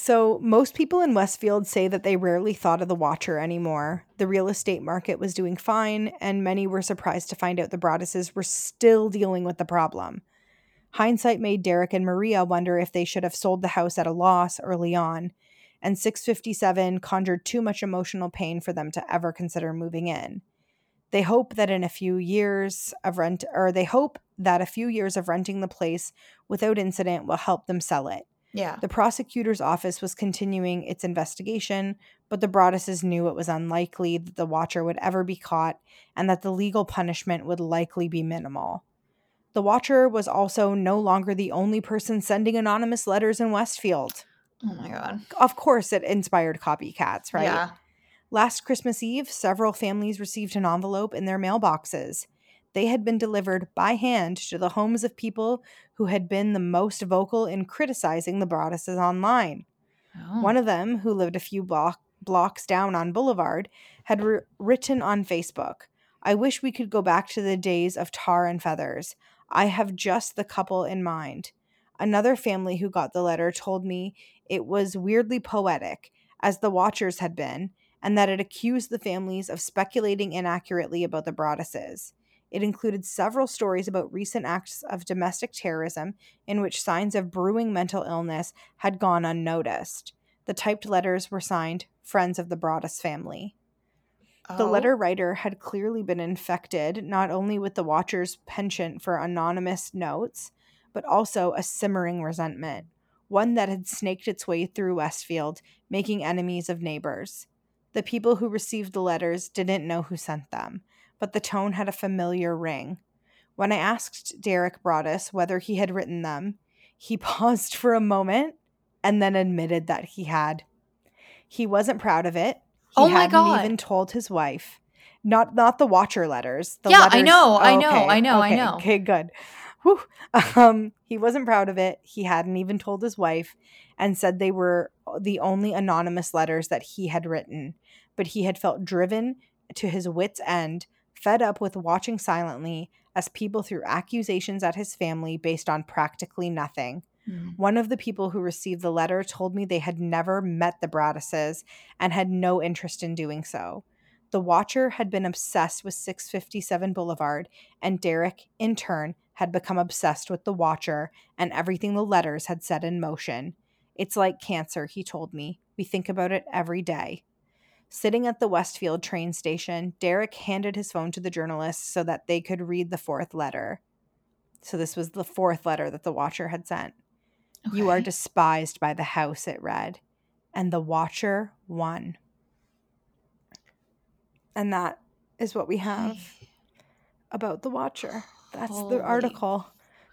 So, most people in Westfield say that they rarely thought of the Watcher anymore. The real estate market was doing fine, and many were surprised to find out the Broadduses were still dealing with the problem. Hindsight made Derek and Maria wonder if they should have sold the house at a loss early on, and 657 conjured too much emotional pain for them to ever consider moving in. They hope that in a few years of rent, or they hope that a few years of renting the place without incident will help them sell it. Yeah. The prosecutor's office was continuing its investigation, but the Broadduses knew it was unlikely that the Watcher would ever be caught and that the legal punishment would likely be minimal. The Watcher was also no longer the only person sending anonymous letters in Westfield. Oh my god. Of course, it inspired copycats, right? Yeah. Last Christmas Eve, several families received an envelope in their mailboxes. They had been delivered by hand to the homes of people who had been the most vocal in criticizing the Broadduses online. Oh. One of them, who lived a few block, blocks down on Boulevard, had wr- written on Facebook I wish we could go back to the days of tar and feathers. I have just the couple in mind. Another family who got the letter told me it was weirdly poetic, as the Watchers had been, and that it accused the families of speculating inaccurately about the Broadduses. It included several stories about recent acts of domestic terrorism in which signs of brewing mental illness had gone unnoticed. The typed letters were signed Friends of the Broaddus family. The Oh. letter writer had clearly been infected not only with the Watcher's penchant for anonymous notes, but also a simmering resentment, one that had snaked its way through Westfield, making enemies of neighbors. The people who received the letters didn't know who sent them, but the tone had a familiar ring. When I asked Derek Broaddus whether he had written them, he paused for a moment and then admitted that he had. He wasn't proud of it. He Oh my hadn't God. even told his wife. Not not the watcher letters. The Yeah, I letters- know, I oh, know, okay, I know, I know. Okay, good. Whew. Um, he wasn't proud of it. He hadn't even told his wife and said they were the only anonymous letters that he had written. But he had felt driven to his wits' end, fed up with watching silently as people threw accusations at his family based on practically nothing. Mm. One of the people who received the letter told me they had never met the Broadduses and had no interest in doing so. The Watcher had been obsessed with 657 Boulevard, and Derek, in turn, had become obsessed with the Watcher and everything the letters had set in motion. It's like cancer, he told me. We think about it every day. Sitting at the Westfield train station, Derek handed his phone to the journalists so that they could read the fourth letter. So, this was the fourth letter that the Watcher had sent. You are despised by the house, it read. And the Watcher won. And that is what we have about the Watcher. That's Holy- the article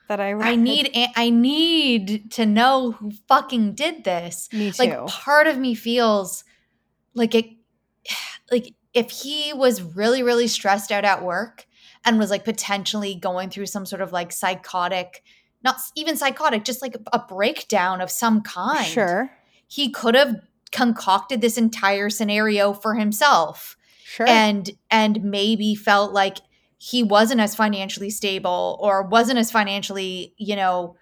that I read. I need I need to know who fucking did this. Me too. Like part of me feels like it like if he was really really stressed out at work and was like potentially going through some sort of like psychotic not even psychotic just like a breakdown of some kind. Sure. He could have concocted this entire scenario for himself Sure. and and maybe felt like he wasn't as financially stable or wasn't as financially you know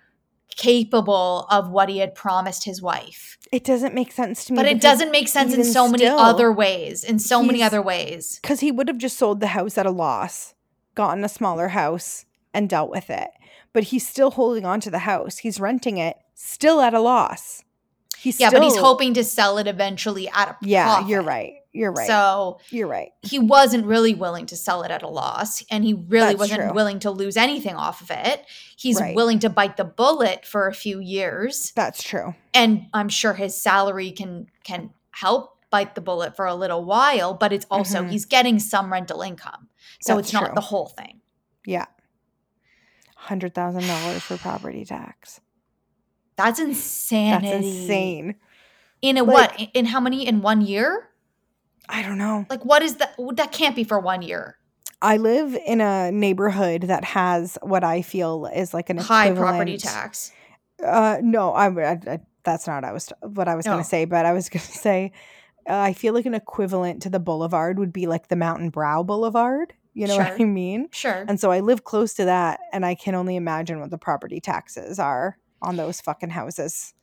capable of what he had promised his wife it doesn't make sense to me. but it doesn't make sense in so many other ways in so many other ways Because he would have just sold the house at a loss, gotten a smaller house, and dealt with it. But he's still holding on to the house. He's renting it, still at a loss. He's yeah but he's hoping to sell it eventually at a Yeah, you're right. You're right. so you're right. he wasn't really willing to sell it at a loss and he really That's wasn't true. willing to lose anything off of it he's Right. willing to bite the bullet for a few years That's true. and i'm sure his salary can can help bite the bullet for a little while but it's also Mhm. he's getting some rental income so That's it's not true. the whole thing Yeah. Hundred thousand dollars for property tax. that's insane. That's insane. in a Like- what in- in how many in one year I don't know. like what is that that can't be for one year I live in a neighborhood that has what I feel is like an high property tax Uh, no, I, I, I- that's not what I was what I was Oh. going to say, but I was going to say uh, I feel like an equivalent to the boulevard would be like the Mountain Brow Boulevard. You know what I mean? sure And so I live close to that, and I can only imagine what the property taxes are on those fucking houses.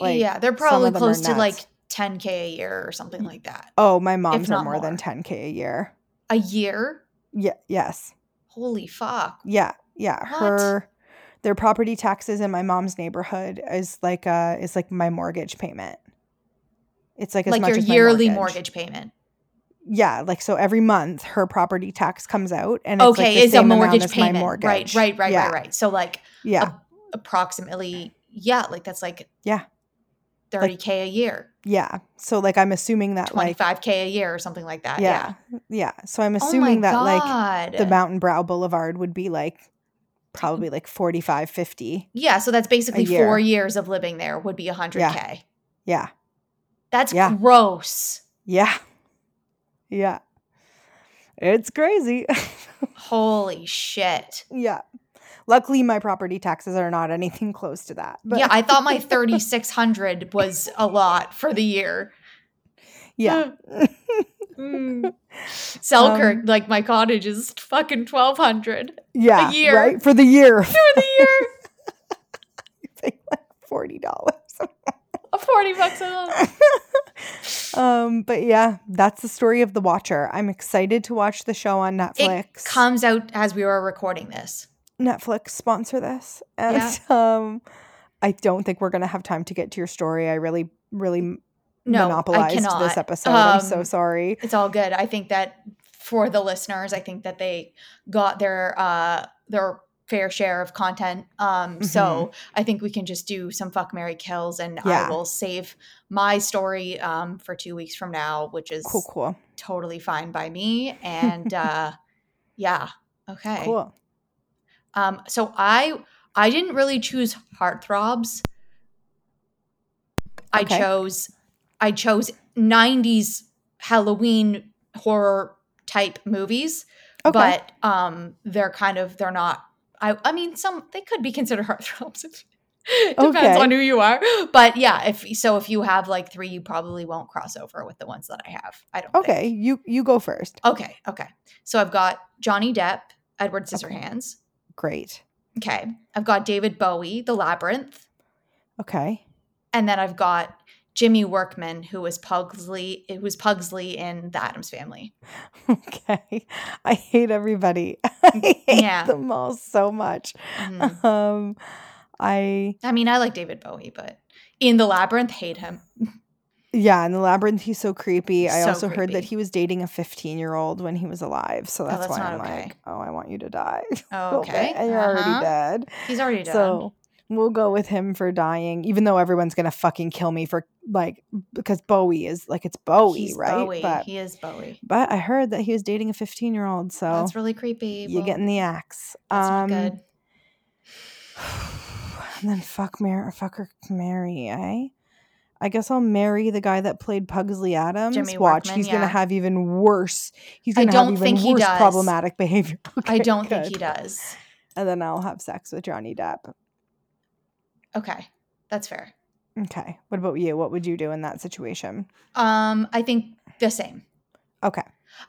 like, yeah they're probably of them are close to like 10k a year or something like that Oh, my mom's are not more, than 10k a year. a year Yeah, yes, holy fuck yeah, yeah. What? Her their property taxes in my mom's neighborhood is like uh is like my mortgage payment. It's like as like much your as yearly mortgage. payment Yeah, like so every month her property tax comes out and it's like okay the it's a mortgage as my payment mortgage. right right right yeah. right right so like Yeah, approximately yeah like that's like Yeah. 30k a year yeah. So like I'm assuming that like 25k a year or something like that yeah, yeah, yeah. So I'm oh assuming that like the Mountain Brow Boulevard would be like probably mm-hmm. like 45 50. yeah so that's basically year. four years of living there would be 100k Yeah. that's Yeah. gross Yeah. Yeah. It's crazy. Holy shit. yeah. Luckily, my property taxes are not anything close to that. But yeah, I thought my 3600 was a lot for the year. yeah. Mm. Selkirk, Um, like my cottage is fucking 1200 yeah. year. Right? For the year. for the year. you Pay like $40. 40 bucks a month. um, but yeah, that's the story of The Watcher. I'm excited to watch the show on Netflix. It Netflix. comes out as we were recording this. Netflix sponsor this. And um I don't think we're gonna have time to get to your story. I really, really No, monopolized this episode. I'm so Um, sorry. It's all good. I think that for the listeners, I think that they got their uh their fair share of content. Um so I think we can just do some fuck Mary kills and Mm-hmm. Yeah. I will save my story um for 2 weeks from now, which is Cool, cool. totally fine by me and uh yeah. Okay. Cool. Um, so I I didn't really choose heartthrobs. I Okay. chose I chose 90s Halloween horror type movies, Okay. but um they're kind of they're not I I mean some they could be considered heartthrobs. Depends Okay. on who you are. But yeah, if so if you have like 3 you probably won't cross over with the ones that I have. I don't okay, think. you you go first. Okay, okay. So I've got Johnny Depp, Edward Scissorhands. Great. Okay. I've got David Bowie, The Labyrinth. Okay. And then I've got Jimmy Workman, who was Pugsley, it was Pugsley in the Addams family. Okay. I hate everybody. I hate Yeah. them all so much. Mhm. Um I I mean, I like David Bowie, but in The Labyrinth, hate him. yeah, in the labyrinth he's so creepy. I So also heard that he was dating a 15-year-old when he was alive. So that's, that's why not I'm okay. like, oh, I want you to die. Oh, okay. and you're already Uh-huh. dead. He's already dead. So we'll go with him for dying, even though everyone's gonna fucking kill me for like because Bowie is like it's Bowie, He's right? Bowie. But he is Bowie. but I heard that he was dating a 15 year old, so That's really creepy. you Well, getting the axe. That's um, not good. And then fuck Mary, fuck her, Mary, eh? I guess I'll marry the guy that played Pugsley Addams. Jimmy Watch, Workman, he's gonna have even worse. He's gonna have even worse problematic behavior. I don't think he does. And then I'll have sex with Johnny Depp. Okay. That's fair. Okay. What about you? What would you do in that situation? Um, I think the same. Okay.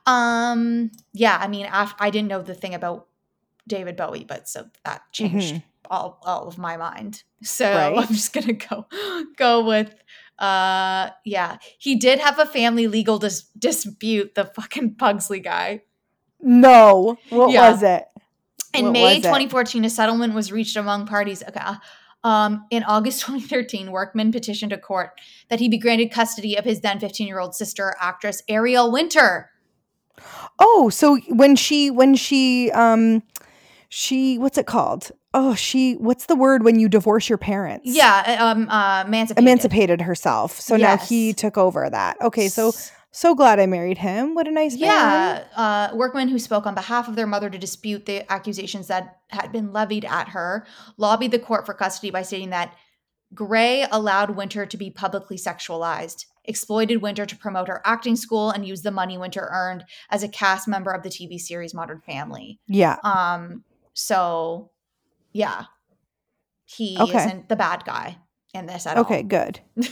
Um, yeah, I mean, af- I didn't know the thing about David Bowie, but so that changed all, all of my mind. So. Right. I'm just gonna go go with uh yeah. He did have a family legal dis- dispute, the fucking Pugsley guy. No. What Yeah. was it? In What May was it? 2014, a settlement was reached among parties. Okay. uh, Um, in August 2013, Workman petitioned a court that he be granted custody of his then 15 year old sister, actress Ariel Winter. Oh, so when she when she um she what's it called? Oh, she what's the word when you divorce your parents? Yeah, uh, um, uh, emancipated. emancipated herself. So now he took over that. Okay, so so glad I married him. What a nice man. Yeah, uh, Workman who spoke on behalf of their mother to dispute the accusations that had been levied at her lobbied the court for custody by stating that Gray allowed Winter to be publicly sexualized, exploited Winter to promote her acting school, and used the money Winter earned as a cast member of the TV series Modern Family. Yeah. Um, so yeah, he Okay. isn't the bad guy in this at all. Okay, good.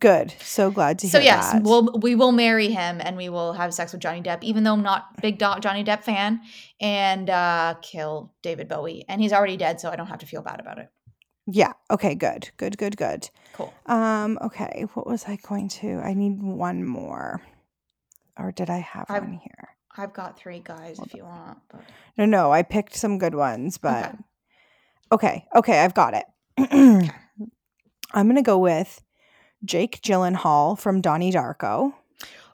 Good. So glad to hear that. So yes, that. we'll we will marry him and we will have sex with Johnny Depp, even though I'm not a big Do- Johnny Depp fan, and uh, kill David Bowie. And he's already dead, so I don't have to feel bad about it. yeah. Okay, good. Good, good, good. Cool. Um, okay, what was I going to? I need one more. Or did I have I've- one here? I've got three guys if you want. But No, no, I picked some good ones, but Okay. okay, okay, I've got it. I'm gonna go with Jake Gyllenhaal from Donnie Darko.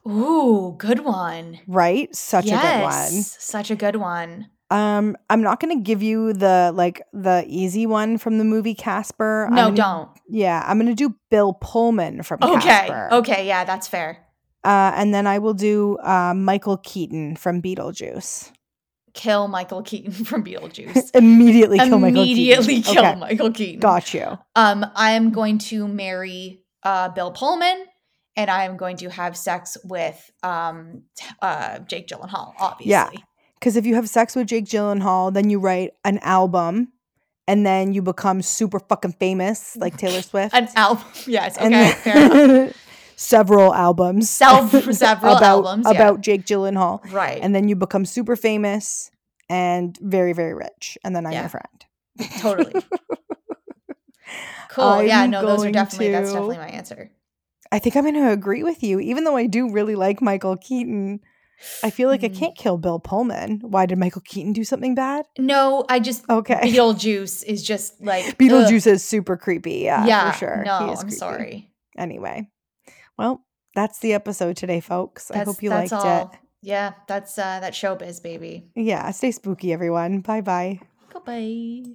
Ooh, good one. Right? Such a good one. Such a good one. Um, I'm not gonna give you the like the easy one from the movie Casper. No, gonna- don't. Yeah, I'm gonna do Bill Pullman from Okay. Casper. Okay. Yeah, that's fair. Uh, and then I will do uh, Michael Keaton from Beetlejuice. Kill Michael Keaton from Beetlejuice. Immediately kill Michael Immediately Keaton. kill Okay, Michael Keaton. Got you. Um, I am going to marry uh, Bill Pullman and I'm going to have sex with um uh Jake Gyllenhaal, obviously. Yeah. Because if you have sex with Jake Gyllenhaal, then you write an album, and then you become super fucking famous, like Taylor Swift. An album. Yes. Okay. fair enough. Several albums. Self- several about, albums, yeah. about Jake Gyllenhaal. Right. And then you become super famous and very, very rich. And then I'm Yeah. your friend. Totally. Cool. yeah. I'm No, those are definitely that's definitely my answer. I think I'm going to agree with you. Even though I do really like Michael Keaton, I feel like I Mhm. can't kill Bill Pullman. Why did Michael Keaton do something bad? No, I just Okay. Beetlejuice is just like ugh. Beetlejuice is super creepy. Yeah, Yeah. for sure. No, I'm creepy. sorry. Anyway, well, that's the episode today, folks. I hope you that's liked all. it. Yeah, that's uh that showbiz baby. Yeah, stay spooky, everyone. Bye bye. Goodbye.